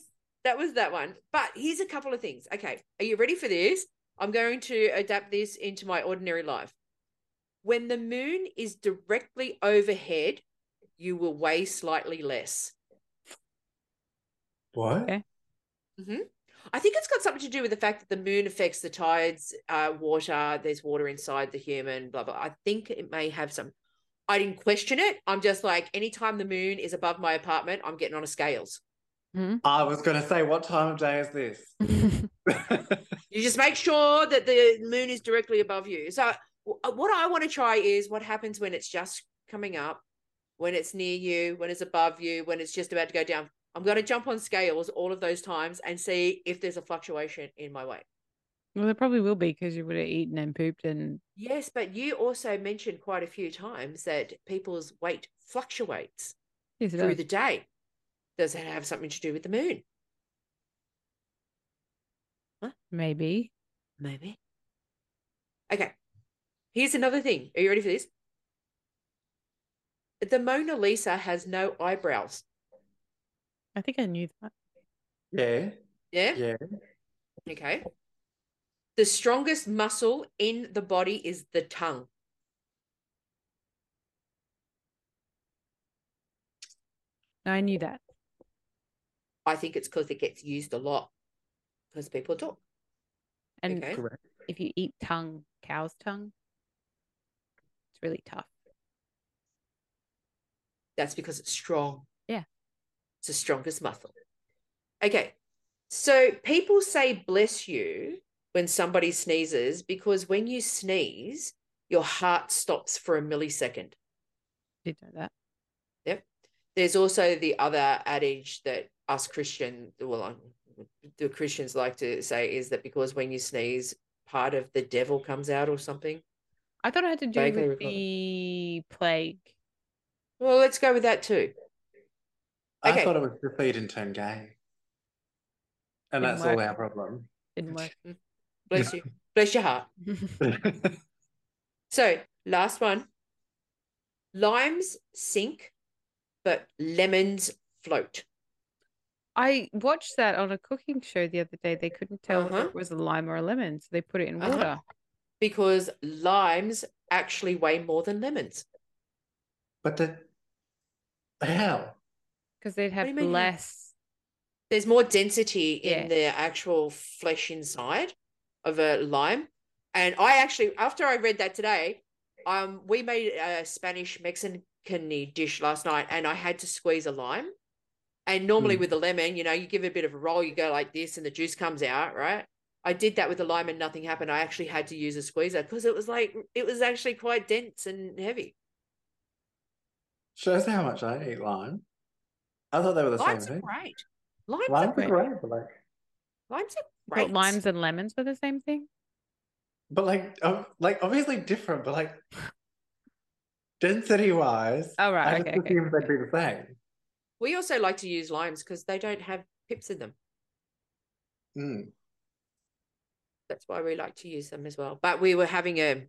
that was that one. But here's a couple of things. Okay, are you ready for this? I'm going to adapt this into my ordinary life. When the moon is directly overhead, you will weigh slightly less. What? Okay. hmm I think it's got something to do with the fact that the moon affects the tides, uh, water. There's water inside the human. Blah blah. I think it may have some. I didn't question it. I'm just like, anytime the moon is above my apartment, I'm getting on a scales. I was going to say, what time of day is this? You just make sure that the moon is directly above you. So, w- Uh, what I want to try is what happens when it's just coming up, when it's near you, when it's above you, when it's just about to go down. I'm going to jump on scales all of those times and see if there's a fluctuation in my weight. well, there probably will be because you would have eaten and pooped and Yes, but you also mentioned quite a few times that people's weight fluctuates yes, through does. the day. Does that have something to do with the moon? maybe. Maybe. Okay. Here's another thing. Are you ready for this? The Mona Lisa has no eyebrows. I think I knew that. yeah, Yeah? yeah. Okay. The strongest muscle in the body is the tongue. I knew that. I think it's because it gets used a lot because people talk. And Okay. If you eat tongue, cow's tongue, it's really tough. That's because it's strong. Yeah. It's the strongest muscle. Okay. So people say bless you when somebody sneezes because when you sneeze, your heart stops for a millisecond. Did know that. Yep. There's also the other adage that us Christian, well, um, the Christians like to say is that because when you sneeze, part of the devil comes out or something. I thought it had to do Vaguely with recall. the plague. Well, let's go with that too. I thought it was the feed and turn gay. And Didn't that's all work. our problem. Didn't work. Bless you. Bless your heart. So, last one. Limes sink, but lemons float. I watched that on a cooking show the other day. They couldn't tell if Uh-huh. it was a lime or a lemon, so they put it in Uh-huh. water. Because limes actually weigh more than lemons. but the how? Because they'd have you mean how? less. There's more density in Yeah. the actual flesh inside of a lime. And I actually, after I read that today, um, we made a Spanish Mexican dish last night, and I had to squeeze a lime. And normally Mm. with a lemon, you know, you give it a bit of a roll, you go like this, and the juice comes out, right? I did that with the lime, and nothing happened. I actually had to use a squeezer because it was like it was actually quite dense and heavy. Shows how much I eat lime. I thought they were the Limes same thing. great. Limes are Limes are great. great, but like, limes are But great. limes and lemons were the same thing. but like, oh, like obviously different, but like density wise, Oh, right, I just okay, okay, they'd be the same. We also like to use limes because they don't have pips in them. Mm. That's why we like to use them as well. But we were having a,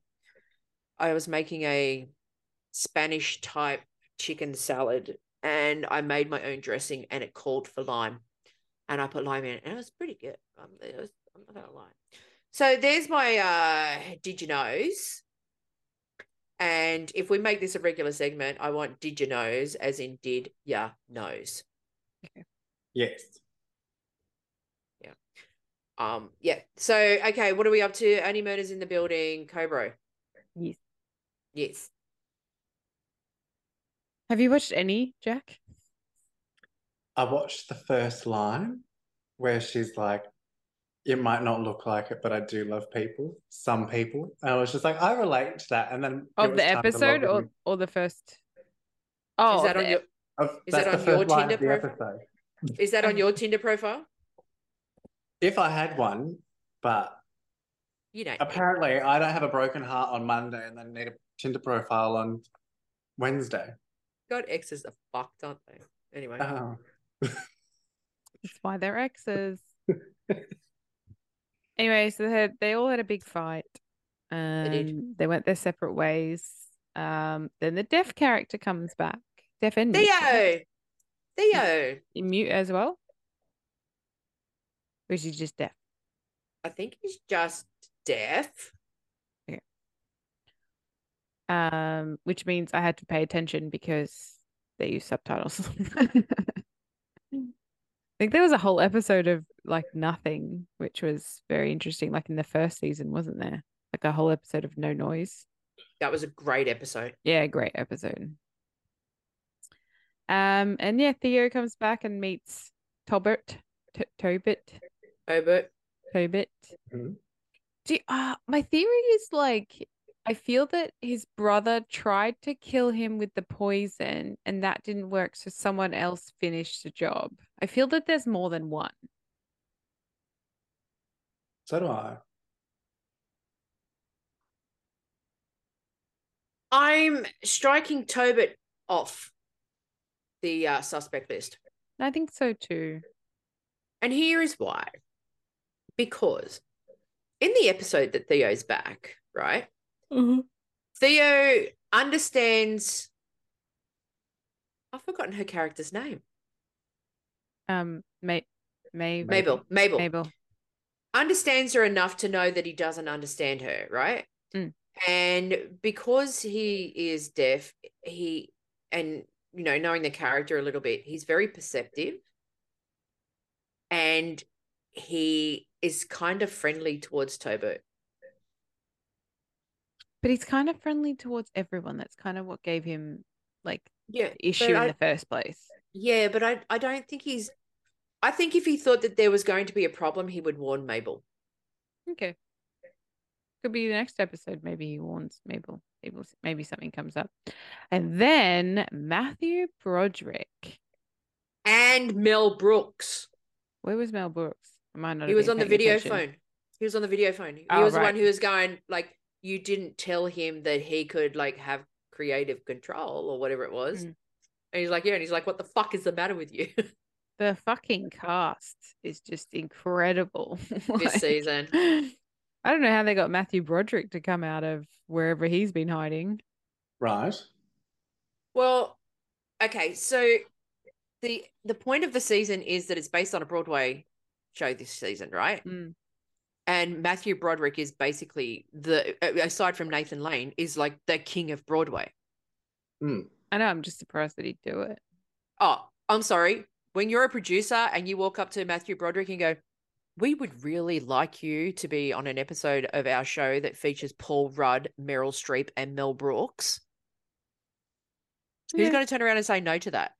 I was making a Spanish type chicken salad and I made my own dressing and it called for lime. And I put lime in it and it was pretty good. Um, it was, I'm not going to lie. So there's my uh, Did You Knows? And if we make this a regular segment, I want Did You Knows as in Did Ya Knows. Okay. Yes. Um, yeah. So okay, what are we up to? Any murders in the building, Cobra? Yes. Yes. Have you watched any, Jack? I watched the first line where she's like, it might not look like it, but I do love people, some people. And I was just like, I relate to that. And then Of the time to log episode or, or the first? Oh, is that on your Of- is that on your Tinder profile? is that on your Tinder profile? If I had one, but You don't. apparently I don't have a broken heart on Monday and then need a Tinder profile on Wednesday. God, exes are fucked, aren't they? Anyway. Oh. That's why they're exes. anyway, so they had they all had a big fight. did. Um, they went their separate ways. Um, then the deaf character comes back. Deaf and mute, right? Theo. Theo. You mute as well? Or is he just deaf? I think he's just deaf. Um, which means I had to pay attention because they use subtitles. I think there was a whole episode of like nothing, which was very interesting. Like in the first season, wasn't there? Like a whole episode of no noise. That was a great episode. Yeah, great episode. Um, and yeah, Theo comes back and meets Tolbert, T- Tobert, Obert. Tobert. Mhm. Do you- uh, my theory is like I feel that his brother tried to kill him with the poison and that didn't work, so someone else finished the job. I feel that there's more than one. So do I. I'm striking Tobert off the uh, suspect list. I think so too. And here is why. Because in the episode that Theo's back, right? Theo understands. I've forgotten her character's name. Um, May, May, Mabel. Mabel. Mabel. Understands her enough to know that he doesn't understand her, right? Mm. And because he is deaf, he and you know, knowing the character a little bit, he's very perceptive. And he is kind of friendly towards Tobert. But he's kind of friendly towards everyone. That's kind of what gave him like Yeah. issue in I- the first place. Yeah, but I I don't think he's I think if he thought that there was going to be a problem, he would warn Mabel. Okay. Could be the next episode. Maybe he warns Mabel. Mabel maybe something comes up. And then Matthew Broderick. And Mel Brooks. Where was Mel Brooks? I might not He was on the video attention. phone. He was on the video phone. He Oh, was the one who was going like you didn't tell him that he could like have creative control or whatever it was. Mm. And he's like, yeah, and he's like, what the fuck is the matter with you The fucking cast is just incredible. this season? I don't know how they got Matthew Broderick to come out of wherever he's been hiding. Right. Well, okay, so the the point of the season is that it's based on a Broadway show this season, right? Mm. And Matthew Broderick is basically the aside from Nathan Lane is like the king of Broadway. I know. I'm just surprised that he'd do it. Oh, I'm sorry. When you're a producer and you walk up to Matthew Broderick and go, "We would really like you to be on an episode of our show that features Paul Rudd, Meryl Streep, and Mel Brooks," who's Yeah. going to turn around and say no to that?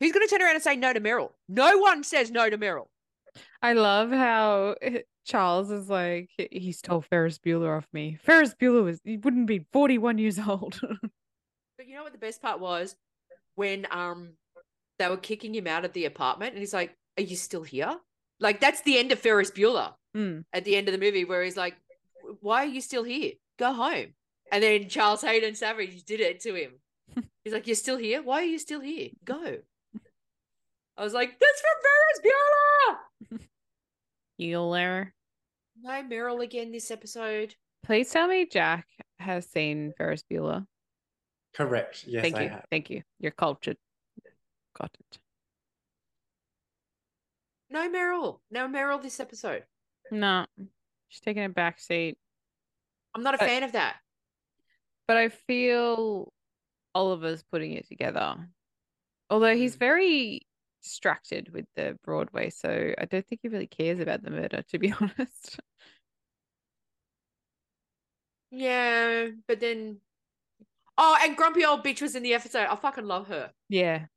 Who's going to turn around and say no to Meryl? No one says no to Meryl. I love how Charles is like, "He- stole Ferris Bueller off me. Ferris Bueller was, he wouldn't be 41 years old. But you know what the best part was when um they were kicking him out of the apartment and he's like, "Are you still here?" Like that's the end of Ferris Bueller Mm. at the end of the movie where he's like, "Why are you still here? Go home." And then Charles Haden Savage did it to him. He's like, "You're still here? Why are you still here? Go." I was like, "That's from Ferris Bueller." Bueller. No Meryl again this episode. Please tell me Jack has seen Ferris Bueller. Correct. Yes, Thank I you. have. Thank you. You're cultured. Got it. No Meryl. No Meryl this episode. No, she's taking a back seat. I'm not a But- fan of that. But I feel Oliver's putting it together. Although he's mm. very distracted with the Broadway, so I don't think he really cares about the murder, to be honest. Yeah, but then Oh, and grumpy old bitch was in the episode. I fucking love her. Yeah, And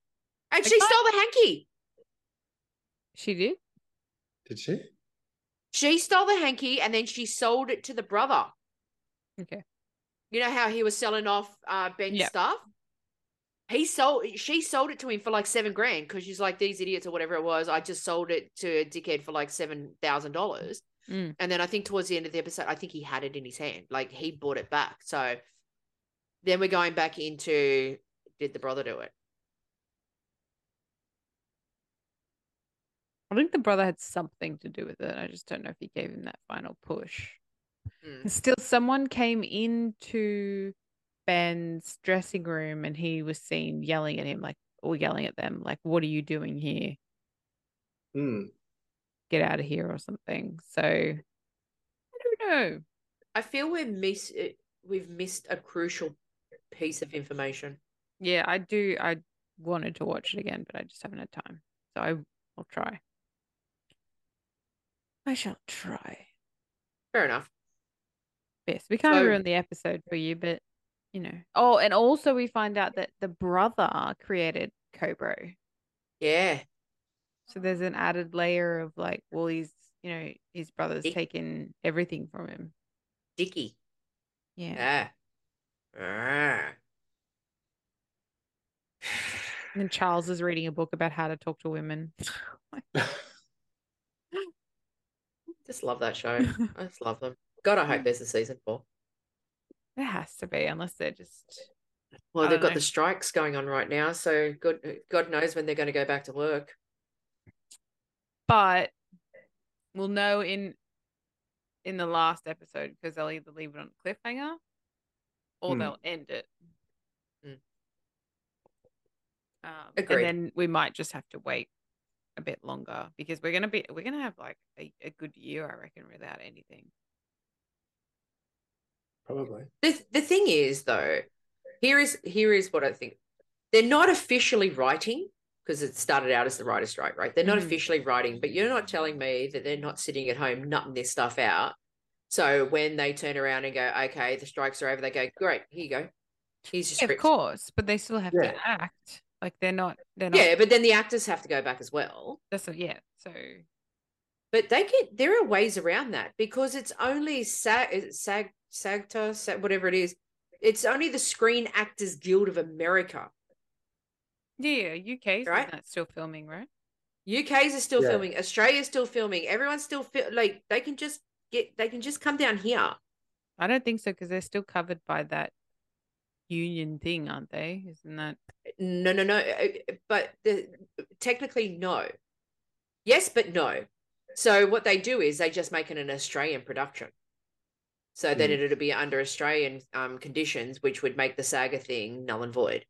I she can't- stole the hanky. she did. Did she? She stole the hanky and then she sold it to the brother. Okay. You know how he was selling off uh Ben's Yep. stuff? He sold she sold it to him for like seven grand because she's like these idiots or whatever it was. I just sold it to a dickhead for like seven thousand dollars. Mm. And then I think towards the end of the episode, I think he had it in his hand. Like he bought it back. So then we're going back into did the brother do it? I think the brother had something to do with it. I just don't know if he gave him that final push. Mm. Still, someone came into Ben's dressing room and he was seen yelling at him, like, or yelling at them like, "What are you doing here? Mm. Get out of here!" or something. So I don't know. I feel we're miss we've missed a crucial piece of information. Yeah, I do. I wanted to watch it again, but I just haven't had time. So I will try. I shall try. Fair enough. Yes, we can't So- ruin the episode for you, but you know. Oh, and also we find out that the brother created Cobra. Yeah. So there's an added layer of like, well, he's you know his brother's Dick. taken everything from him. Dickie. Yeah. Yeah. Ah. And Charles is reading a book about how to talk to women. Just love that show. I just love them. God, I hope there's a season four. There has to be, unless they're just Well, they've got know. the strikes going on right now, so God, God knows when they're going to go back to work. but we'll know in in the last episode because they'll either leave it on a cliffhanger or Hmm. they'll end it. Hmm. Um, Agreed. and then we might just have to wait a bit longer because we're gonna be we're gonna have like a, a good year, I reckon, without anything. Probably. The the thing is though, here is here is what I think. They're not officially writing because it started out as the writer's strike, right? They're not Mhm. officially writing, but you're not telling me that they're not sitting at home nutting this stuff out. So when they turn around and go, okay, the strikes are over, they go, great, here you go. Here's your Yeah, of course, but they still have Yeah. to act like they're not. They're not. Yeah, but then the actors have to go back as well. That's a, yeah. So But they can. There are ways around that because it's only SAG, is it SAG, SAGTA, SAG, whatever it is. It's only the Screen Actors Guild of America. yeah, UK's Right. right. still filming, right? UK's are still Yeah. filming. Australia's still filming. Everyone's still fi- like they can just get. They can just come down here. I don't think so because they're still covered by that union thing, aren't they? Isn't that? No, no, no. uh, But the, technically, no. Yes, but no. So what they do is they just make it an Australian production. So then Mm. it'll be under Australian um, conditions, which would make the saga thing null and void.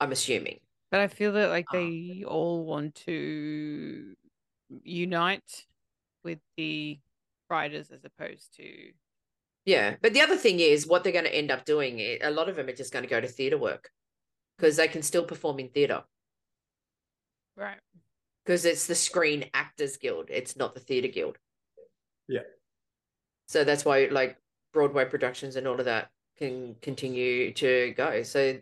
I'm assuming. But I feel that like Ah. they all want to unite with the writers as opposed to Yeah, but the other thing is what they're going to end up doing. A lot of them are just going to go to theatre work because they can still perform in theatre right. Because it's the Screen Actors Guild. It's not the Theatre Guild. Yeah. So that's why like Broadway productions and all of that can continue to go. So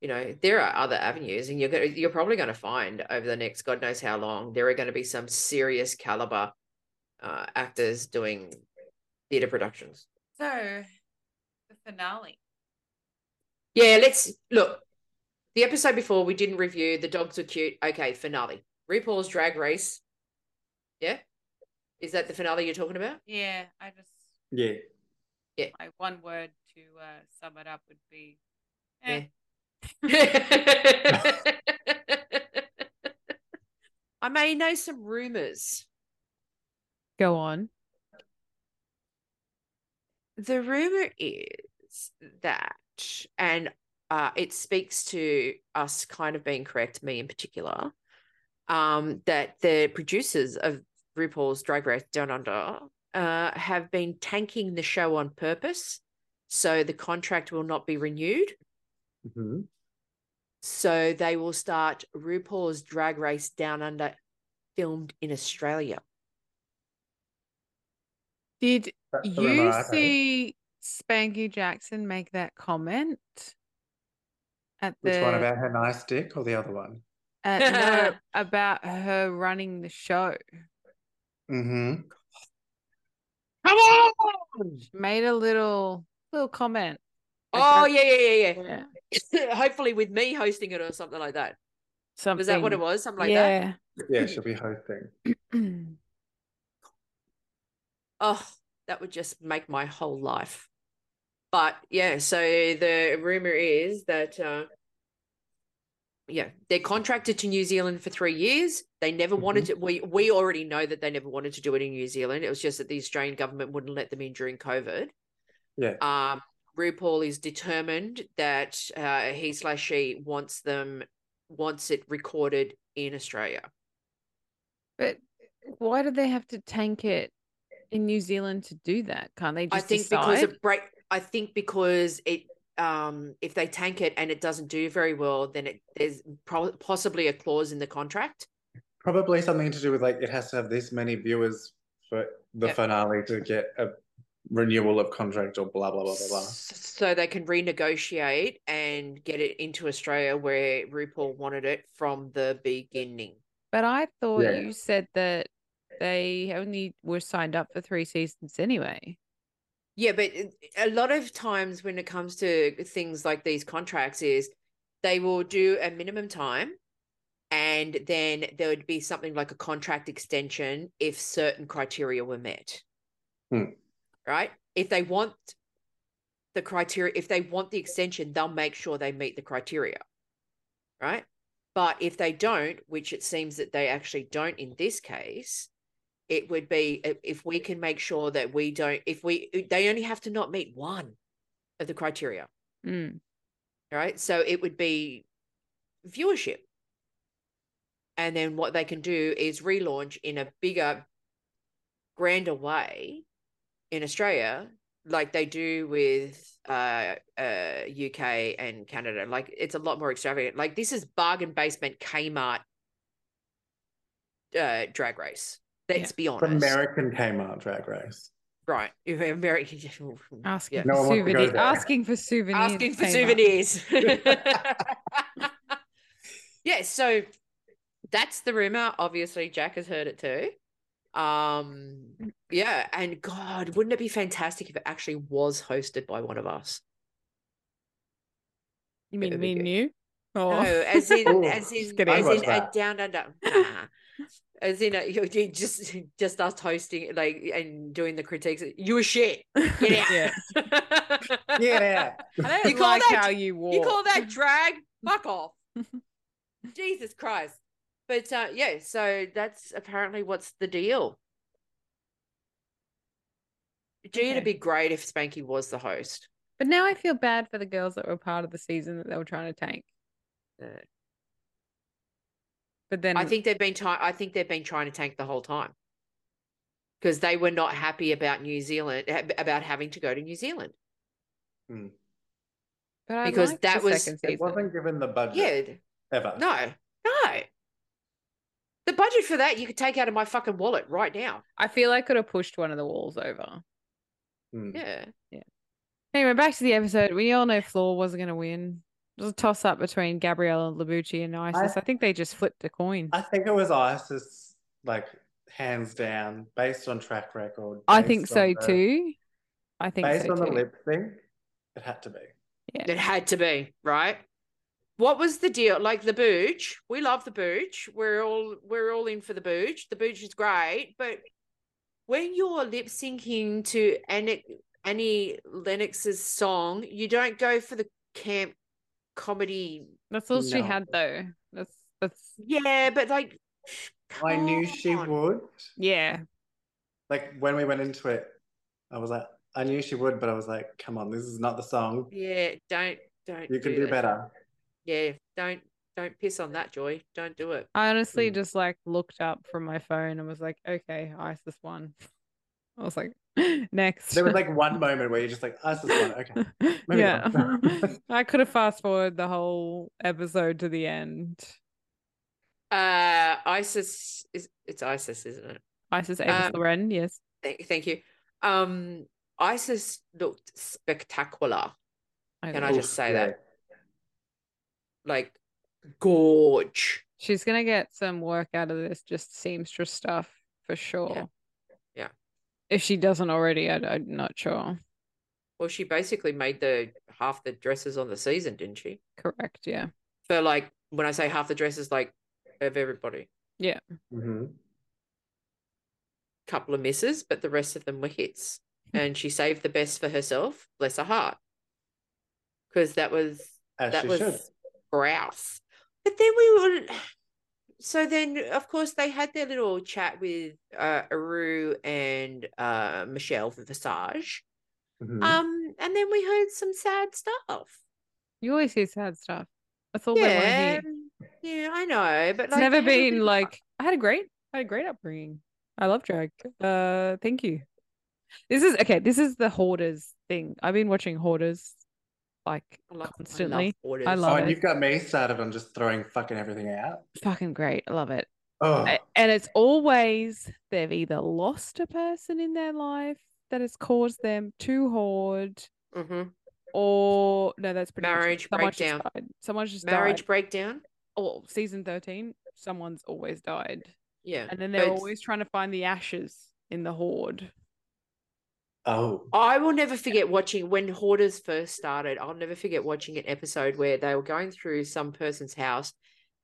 you know there are other avenues, and you're gonna, you're probably going to find over the next God knows how long there are going to be some serious caliber uh, actors doing theatre productions. So the finale. Yeah, let's look. The episode before we didn't review the dogs were cute. Okay, finale. RuPaul's Drag Race. Yeah, is that the finale you're talking about? Yeah, I just Yeah. Yeah. My one word to uh, sum it up would be Yeah. eh. I may know some rumors. Go on. The rumor is that, and uh, it speaks to us kind of being correct, me in particular, um, that the producers of RuPaul's Drag Race Down Under uh, have been tanking the show on purpose, so the contract will not be renewed. hmm So they will start RuPaul's Drag Race Down Under filmed in Australia. Did That's you rumor I've heard. see Spankie Jackson make that comment at the Which one about her nice dick or the other one? At, no, about her running the show? Mm-hmm. Come on! She made a little little comment. Oh don't- yeah, yeah, yeah, yeah. yeah. Hopefully with me hosting it or something like that. Something. Was that what it was? Something like that? yeah. Yeah, she'll be hosting. Oh, that would just make my whole life. But yeah, so the rumor is that uh yeah, they're contracted to New Zealand for three years. They never wanted to we we already know that they never wanted to do it in New Zealand. It was just that the Australian government wouldn't let them in during COVID. Yeah. Um RuPaul is determined that uh, he slash she wants them wants it recorded in Australia. But why do they have to tank it in New Zealand to do that? Can't they I just think because decide? of break. I think because it. Um, if they tank it and it doesn't do very well, then it there's pro- possibly a clause in the contract. Probably something to do with like it has to have this many viewers for the Yep. finale to get a renewal of contract or blah blah blah blah blah. So they can renegotiate and get it into Australia where RuPaul wanted it from the beginning. But I thought Yeah. you said that they only were signed up for three seasons anyway. Yeah, but a lot of times when it comes to things like these contracts is they will do a minimum time and then there would be something like a contract extension if certain criteria were met. Hmm. Right? If they want the criteria, if they want the extension, they'll make sure they meet the criteria. Right? But if they don't, which it seems that they actually don't in this case, it would be if we can make sure that we don't if we they only have to not meet one of the criteria. Mm. right? So it would be viewership. And then what they can do is relaunch in a bigger grander way in australia like they do with uh uh uk and canada. Like it's a lot more extravagant. Like this is bargain basement kmart uh drag race let's be honest American Kmart Drag Race. Right. If American Asking Yeah. No for one wants to go souvenirs. Asking for souvenirs. asking for Kmart. souvenirs. yeah, so that's the rumor. Obviously, Jack has heard it too. Um, yeah, and God, wouldn't it be fantastic if it actually was hosted by one of us? You mean me and good. you? No, Oh. as in, Ooh, as in, as in, a down under. Nah. As in, a, you, you just just us hosting like and doing the critiques. You were shit. Get out. Yeah. Yeah. I don't You call like that- how you walk. You call that drag? Fuck off. Jesus Christ. But uh, yeah, so that's apparently what's the deal. Gee, Okay. it'd be great if Spankie was the host. But now I feel bad for the girls that were part of the season that they were trying to tank. Uh, But then I think they've been trying. I think they've been trying to tank the whole time because they were not happy about New Zealand about having to go to New Zealand. but I because that the was- second It season. wasn't given the budget Yeah, ever. no, no. The budget for that you could take out of my fucking wallet right now. I feel I could have pushed one of the walls over. Hmm. Yeah. Anyway, back to the episode. We all know Flor wasn't going to win. It was a toss up between Gabrielle and Labucci and Isis. I, think they just flipped a coin. I think it was Isis, like hands down, based on track record. I think so the- too. I think Based so on too. the lip sync, it had to be. Yeah. It had to be, right? What was the deal? Like the booch, we love the booch. We're all we're all in for the booch. The booch is great, but when you're lip syncing to Annie, Annie Lennox's song, you don't go for the camp comedy. That's all she had though. That's that's Yeah, but like, I knew come she on. would. yeah. Like when we went into it, I was like, I knew she would, but I was like, come on, this is not the song. Yeah, don't don't. You can do that. better. Yeah, don't don't piss on that, Joy. Don't do it. I honestly Mm. just like looked up from my phone and was like, okay, Isis won. I was like, next. There was like one moment where you're just like, Isis won. Okay. moving yeah. I could have fast forwarded the whole episode to the end. Uh, Isis is it's Isis, isn't it? Isis Avis Um, Loren, yes. Thank, thank you. Um, Isis looked spectacular. I Can. I just say that? Like, gorge. She's gonna get some work out of this, just seamstress stuff for sure. Yeah. If she doesn't already, I, I'm not sure. Well, she basically made the half the dresses on the season, didn't she? Correct, yeah. For like, when I say half the dresses, like of everybody, Yeah. hmm couple of misses, but the rest of them were hits. And she saved the best for herself. Bless her heart, because that was As that was should. grouse. But then we were so then of course they had their little chat with uh Aru and uh Michelle for Visage. Mhm. Um and then we heard some sad stuff. You always hear sad stuff. That's all they want to Yeah, hear. yeah, I know, but It's like, never been like I had a great I had a great upbringing. I love drag. Uh thank you. This is okay, this is the hoarders thing. I've been watching hoarders like I love, constantly. I love orders. I Oh, love and you've got me started on just throwing fucking everything out. Fucking great. I love it. Oh, And it's always they've either lost a person in their life that has caused them to hoard, Mhm. or no, that's pretty much it. Marriage Someone's breakdown. Just died. Someone's just Marriage died. breakdown. Or season thirteen, someone's always died, Yeah, and then they're it's- always trying to find the ashes in the hoard. Oh, I will never forget watching when Hoarders first started. I'll never forget watching an episode where they were going through some person's house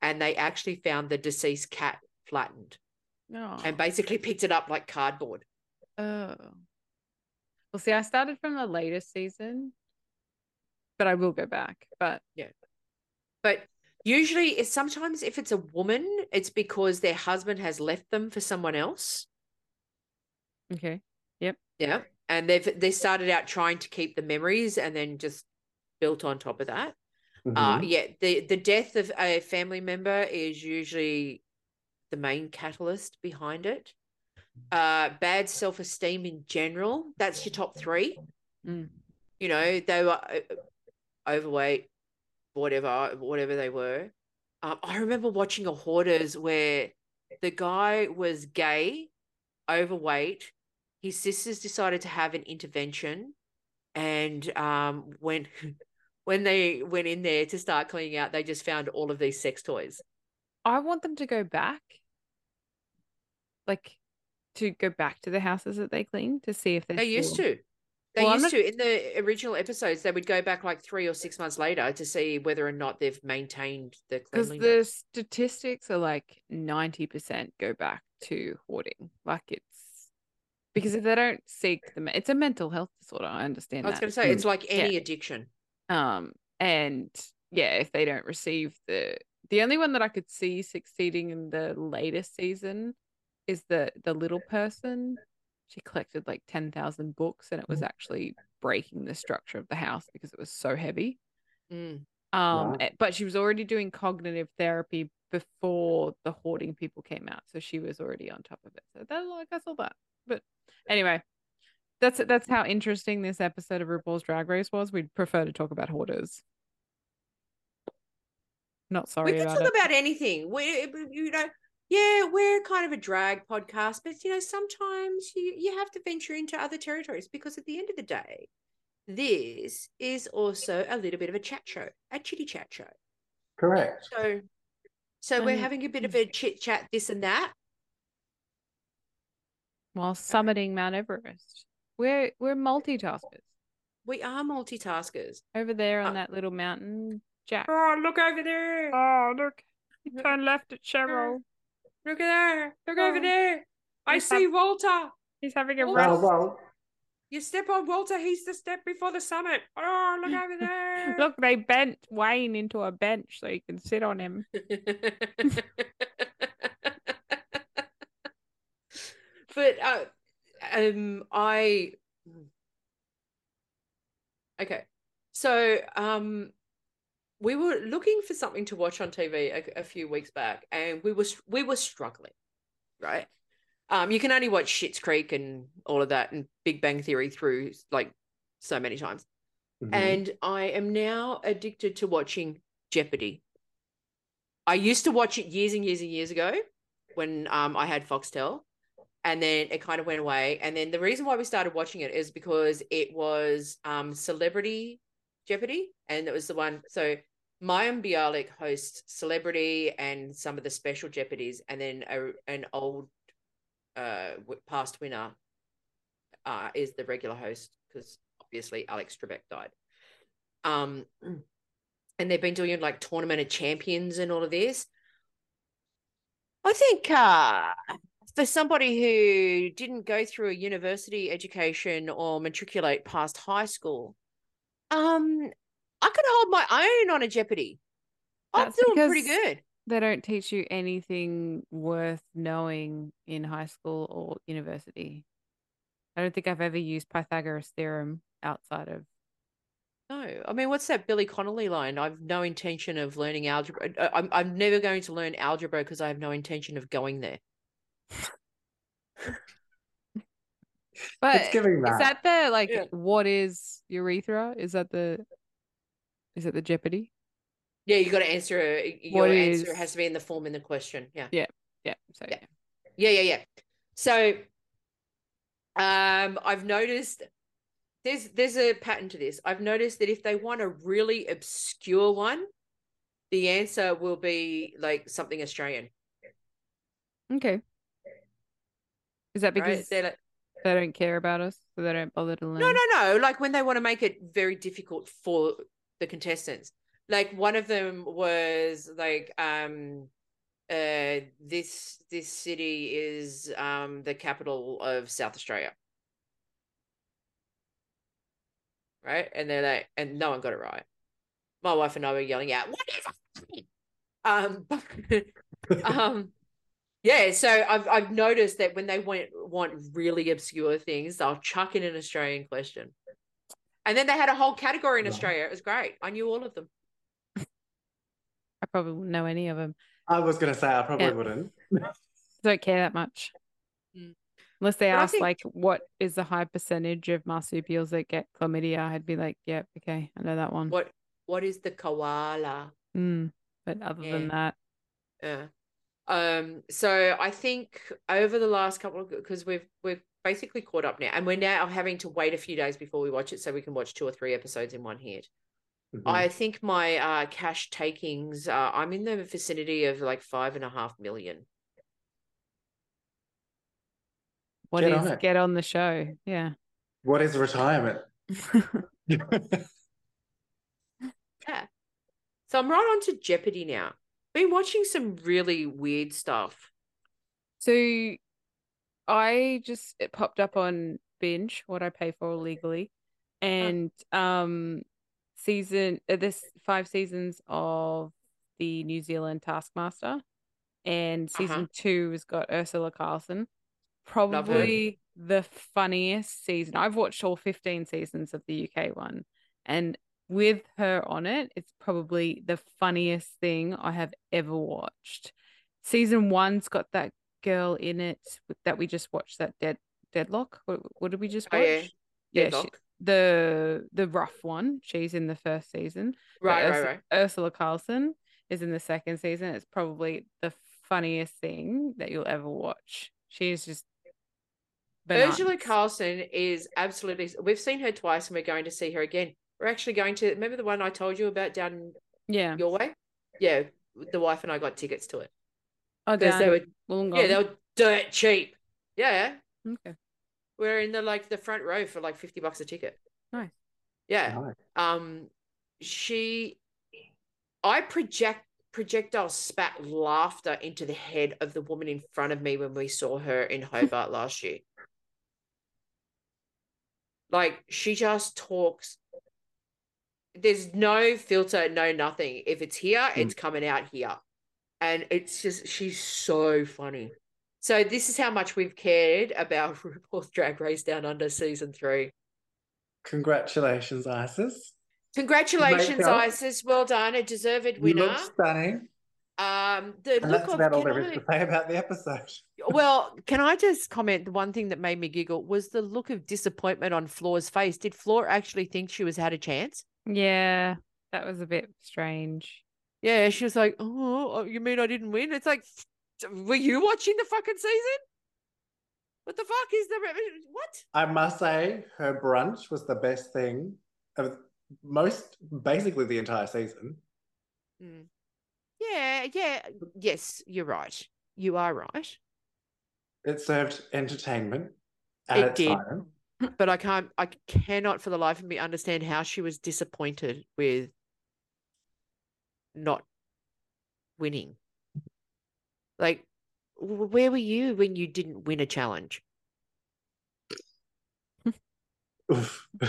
and they actually found the deceased cat flattened No. and basically picked it up like cardboard. Oh. Well, see, I started from the latest season, but I will go back. But yeah. But usually, it's sometimes if it's a woman, it's because their husband has left them for someone else. okay. Yep. Yeah, and they've they started out trying to keep the memories and then just built on top of that. Uh, mhm. yeah, the the death of a family member is usually the main catalyst behind it. Uh, bad self esteem in general. That's your top three. Mm. You know, they were uh, overweight, whatever, whatever they were. Um, I remember watching a hoarders where the guy was gay, overweight. His sisters decided to have an intervention, and um, when when they went in there to start cleaning out, they just found all of these sex toys. I want them to go back, like to go back to the houses that they clean to see if they're They used to. They Well, used not- to in the original episodes. They would go back like three or six months later to see whether or not they've maintained the because the statistics are like 90% go back to hoarding. Like it's because if they don't seek them, it's a mental health disorder. I understand I was going to say it's like Yeah. any addiction. Um, and yeah, if they don't receive the the only one that I could see succeeding in the latest season is the the little person. She collected like ten thousand books, and it was actually breaking the structure of the house because it was so heavy. Mm. Um, Wow. eh, but she was already doing cognitive therapy before the hoarding people came out, so she was already on top of it. So that like I saw that. But anyway, that's that's how interesting this episode of RuPaul's Drag Race was. We'd prefer to talk about hoarders. Not sorry we can about talk it. about anything. We, you know, yeah, we're kind of a drag podcast, but you know, sometimes you you have to venture into other territories because at the end of the day, this is also a little bit of a chat show, a chitty chat show. correct. So, so we're Um, having a bit of a chit chat, this and that. While summiting Mount Everest, we're we're multitaskers We are multitaskers. over there on Uh, that little mountain, Jack. Oh, look over there! Oh, look! Turn left at Cheryl. Look at there! Look over Oh. there! I He's see Walter. He's having a Oh, rest. Well, well, You step on Walter. He's the step before the summit. Oh, look over there! Look, they bent Wayne into a bench so you can sit on him. but uh, um, I okay. So um, we were looking for something to watch on TV a, a few weeks back, and we were we were struggling, right? Um, you can only watch Schitt's Creek and all of that, and Big Bang Theory through like so many times. mhm. And I am now addicted to watching Jeopardy. I used to watch it years and years and years ago when um, I had Foxtel, and then it kind of went away. And then the reason why we started watching it is because it was um, Celebrity Jeopardy, and it was the one. So Mayim Bialik hosts Celebrity and some of the special Jeopardies, and then a, an old uh, past winner uh, is the regular host because obviously Alex Trebek died. Um, and they've been doing like tournament of champions and all of this. I think uh, for somebody who didn't go through a university education or matriculate past high school, um, I could hold my own on a Jeopardy. I'm doing pretty good. They don't teach you anything worth knowing in high school or university. I don't think I've ever used Pythagoras theorem outside of No, I mean, what's that Billy Connolly line? I've no intention of learning algebra. I'm I'm never going to learn algebra because I have no intention of going there. But It's giving is that. that the like Yeah. what is urethra? Is that the is it the Jeopardy? Yeah, you got to answer. a- Your What answer is- has to be in the form in the question. Yeah. Yeah. Yeah. So Yeah. Yeah, yeah, yeah. So um I've noticed there's there's a pattern to this. I've noticed that if they want a really obscure one, the answer will be like something Australian, Okay. Is that right? because They're like, they don't care about us, so they don't bother to learn? no, no, no. Like when they want to make it very difficult for the contestants. Like one of them was like um uh this this city is um the capital of South Australia. Right? And they're like and no one got it right. My wife and I were yelling out, what is it? Um um yeah, so I've I've noticed that when they want want really obscure things, they'll chuck in an Australian question. And then they had a whole category in Right. Australia. It was great. I knew all of them. I probably wouldn't know any of them. I was going to say I probably Yeah. wouldn't. Don't care that much. Mm. Unless they But ask think- like what is the high percentage of marsupials that get chlamydia, I'd be like, yep, okay, I know that one. What what is the koala? Mm. But other than that, Yeah. Um, so I think over the last couple of because we've we've basically caught up now, and we're now having to wait a few days before we watch it so we can watch two or three episodes in one hit. Mhm. I think my uh cash takings uh I'm in the vicinity of like five and a half million. what Get is on get on the show? Yeah. What is retirement? Yeah. So I'm right on to Jeopardy now. Been watching some really weird stuff. So I just it popped up on binge what I pay for legally, and um, season uh, this five seasons of the New Zealand Taskmaster, and season Uh-huh. two has got Urzila Carlson. Probably the funniest season. I've watched all 15 seasons of the UK one, and with her on it, it's probably the funniest thing I have ever watched. Season one's got that girl in it that we just watched, that dead Deadloch. What, what did we just Oh watch? yeah. Yeah, she- the the rough one. She's in the first season. Right, right, Urs- right. Urzila Carlson is in the second season. It's probably the funniest thing that you'll ever watch. She is just Urzila. Carlson is absolutely. We've seen her twice, and we're going to see her again. We're actually going to. Remember the one I told you about down Yeah. your way? Yeah, the wife and I got tickets to it Oh, because they down were. Wollongong. Yeah, they were dirt cheap. Yeah, Okay. we're in the like the front row for like fifty bucks a ticket. Nice. Yeah. Nice. Um, she, I project projectile spat laughter into the head of the woman in front of me when we saw her in Hobart last year. Like she just talks. There's no filter, no nothing. If it's here, Hmm. it's coming out here. And it's just she's so funny. So this is how much we've cared about RuPaul's Drag Race Down Under season three. Congratulations, Isis. Congratulations. Isis. Well done. A deserved You winner. look stunning. Um, the And look that's of about all there is I- to say about the episode. well, can I just comment? The one thing that made me giggle was the look of disappointment on Flor's face. Did Floor actually think she was had a chance? Yeah, that was a bit strange. Yeah, she was like, "Oh, you mean I didn't win?" It's like, were you watching the fucking season? What the fuck is the what? I must say, her brunch was the best thing of most, basically the entire season. Mm. Yeah, yeah, yes, you're right. You are right. It served entertainment at It its did. time. But I can't I cannot for the life of me understand how she was disappointed with not winning. Like where were you when you didn't win a challenge? Oof.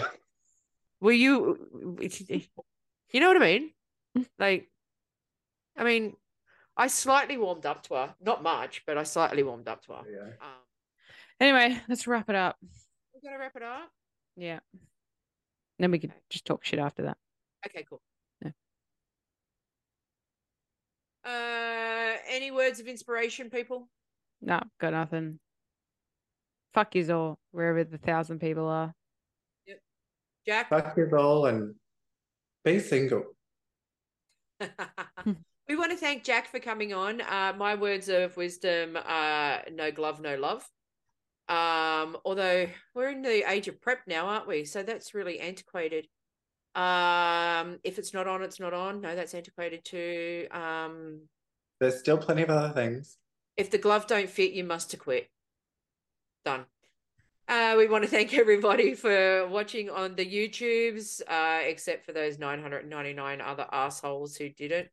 Were you you know what I mean? Like I mean I slightly warmed up to her, not much, but I slightly warmed up to her. Yeah. Um, Anyway, let's wrap it up. We're gonna wrap it up. Yeah. then we could just talk shit after that. Okay, cool. Yeah. Uh, any words of inspiration, people? No, got nothing. Fuck you all, wherever the thousand people are. Jack? Fuck you all and be single. we want to thank Jack for coming on. Uh, my words of wisdom are no glove, no love. Um, although we're in the age of PrEP now, aren't we? So that's really antiquated. Um, if it's not on, it's not on. No, that's antiquated too. Um, There's still plenty of other things. if the glove don't fit, you must to quit. Done. Uh, we want to thank everybody for watching on the YouTubes, uh, except for those 999 other assholes who didn't.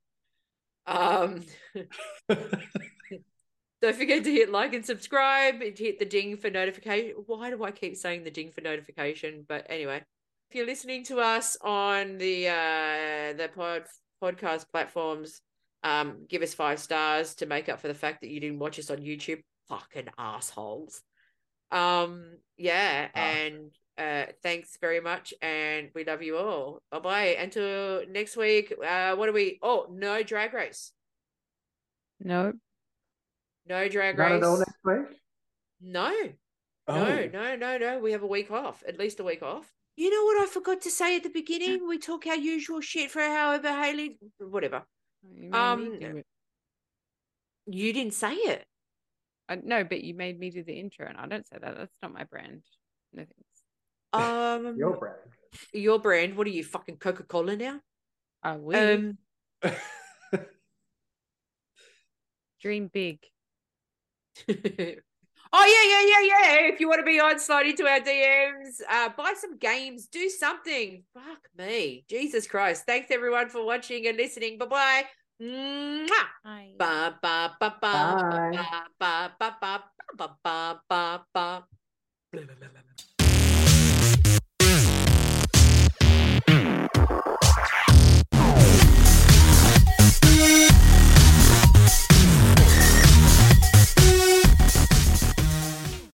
Um, don't forget to hit like and subscribe and hit the ding for notification. Why do I keep saying the ding for notification? But anyway, if you're listening to us on the uh, the pod podcast platforms, um, give us five stars to make up for the fact that you didn't watch us on YouTube. Fucking assholes. Um, yeah, Ah. and uh, thanks very much, and we love you all. Bye bye. Until next week. Uh, what are we? Oh, no drag race. No, No drag Not race. at all next week? No. Oh. No, no, no, no. We have a week off, at least a week off. You know what I forgot to say at the beginning? We talk our usual shit for however Hailey, whatever. you Um. You didn't say it. I, no, but you made me do the intro, and I don't say that. That's not my brand. No thanks. Um, Your brand. your brand. What are you fucking Coca Cola now? Uh, we Um, dream big. oh yeah, yeah, yeah, yeah. If you want to be on, slide into our DMs. Uh, buy some games. Do something. Fuck me, Jesus Christ. Thanks everyone for watching and listening. Bye bye. Mwah. Hi. Ba ba ba ba Bye. ba ba ba ba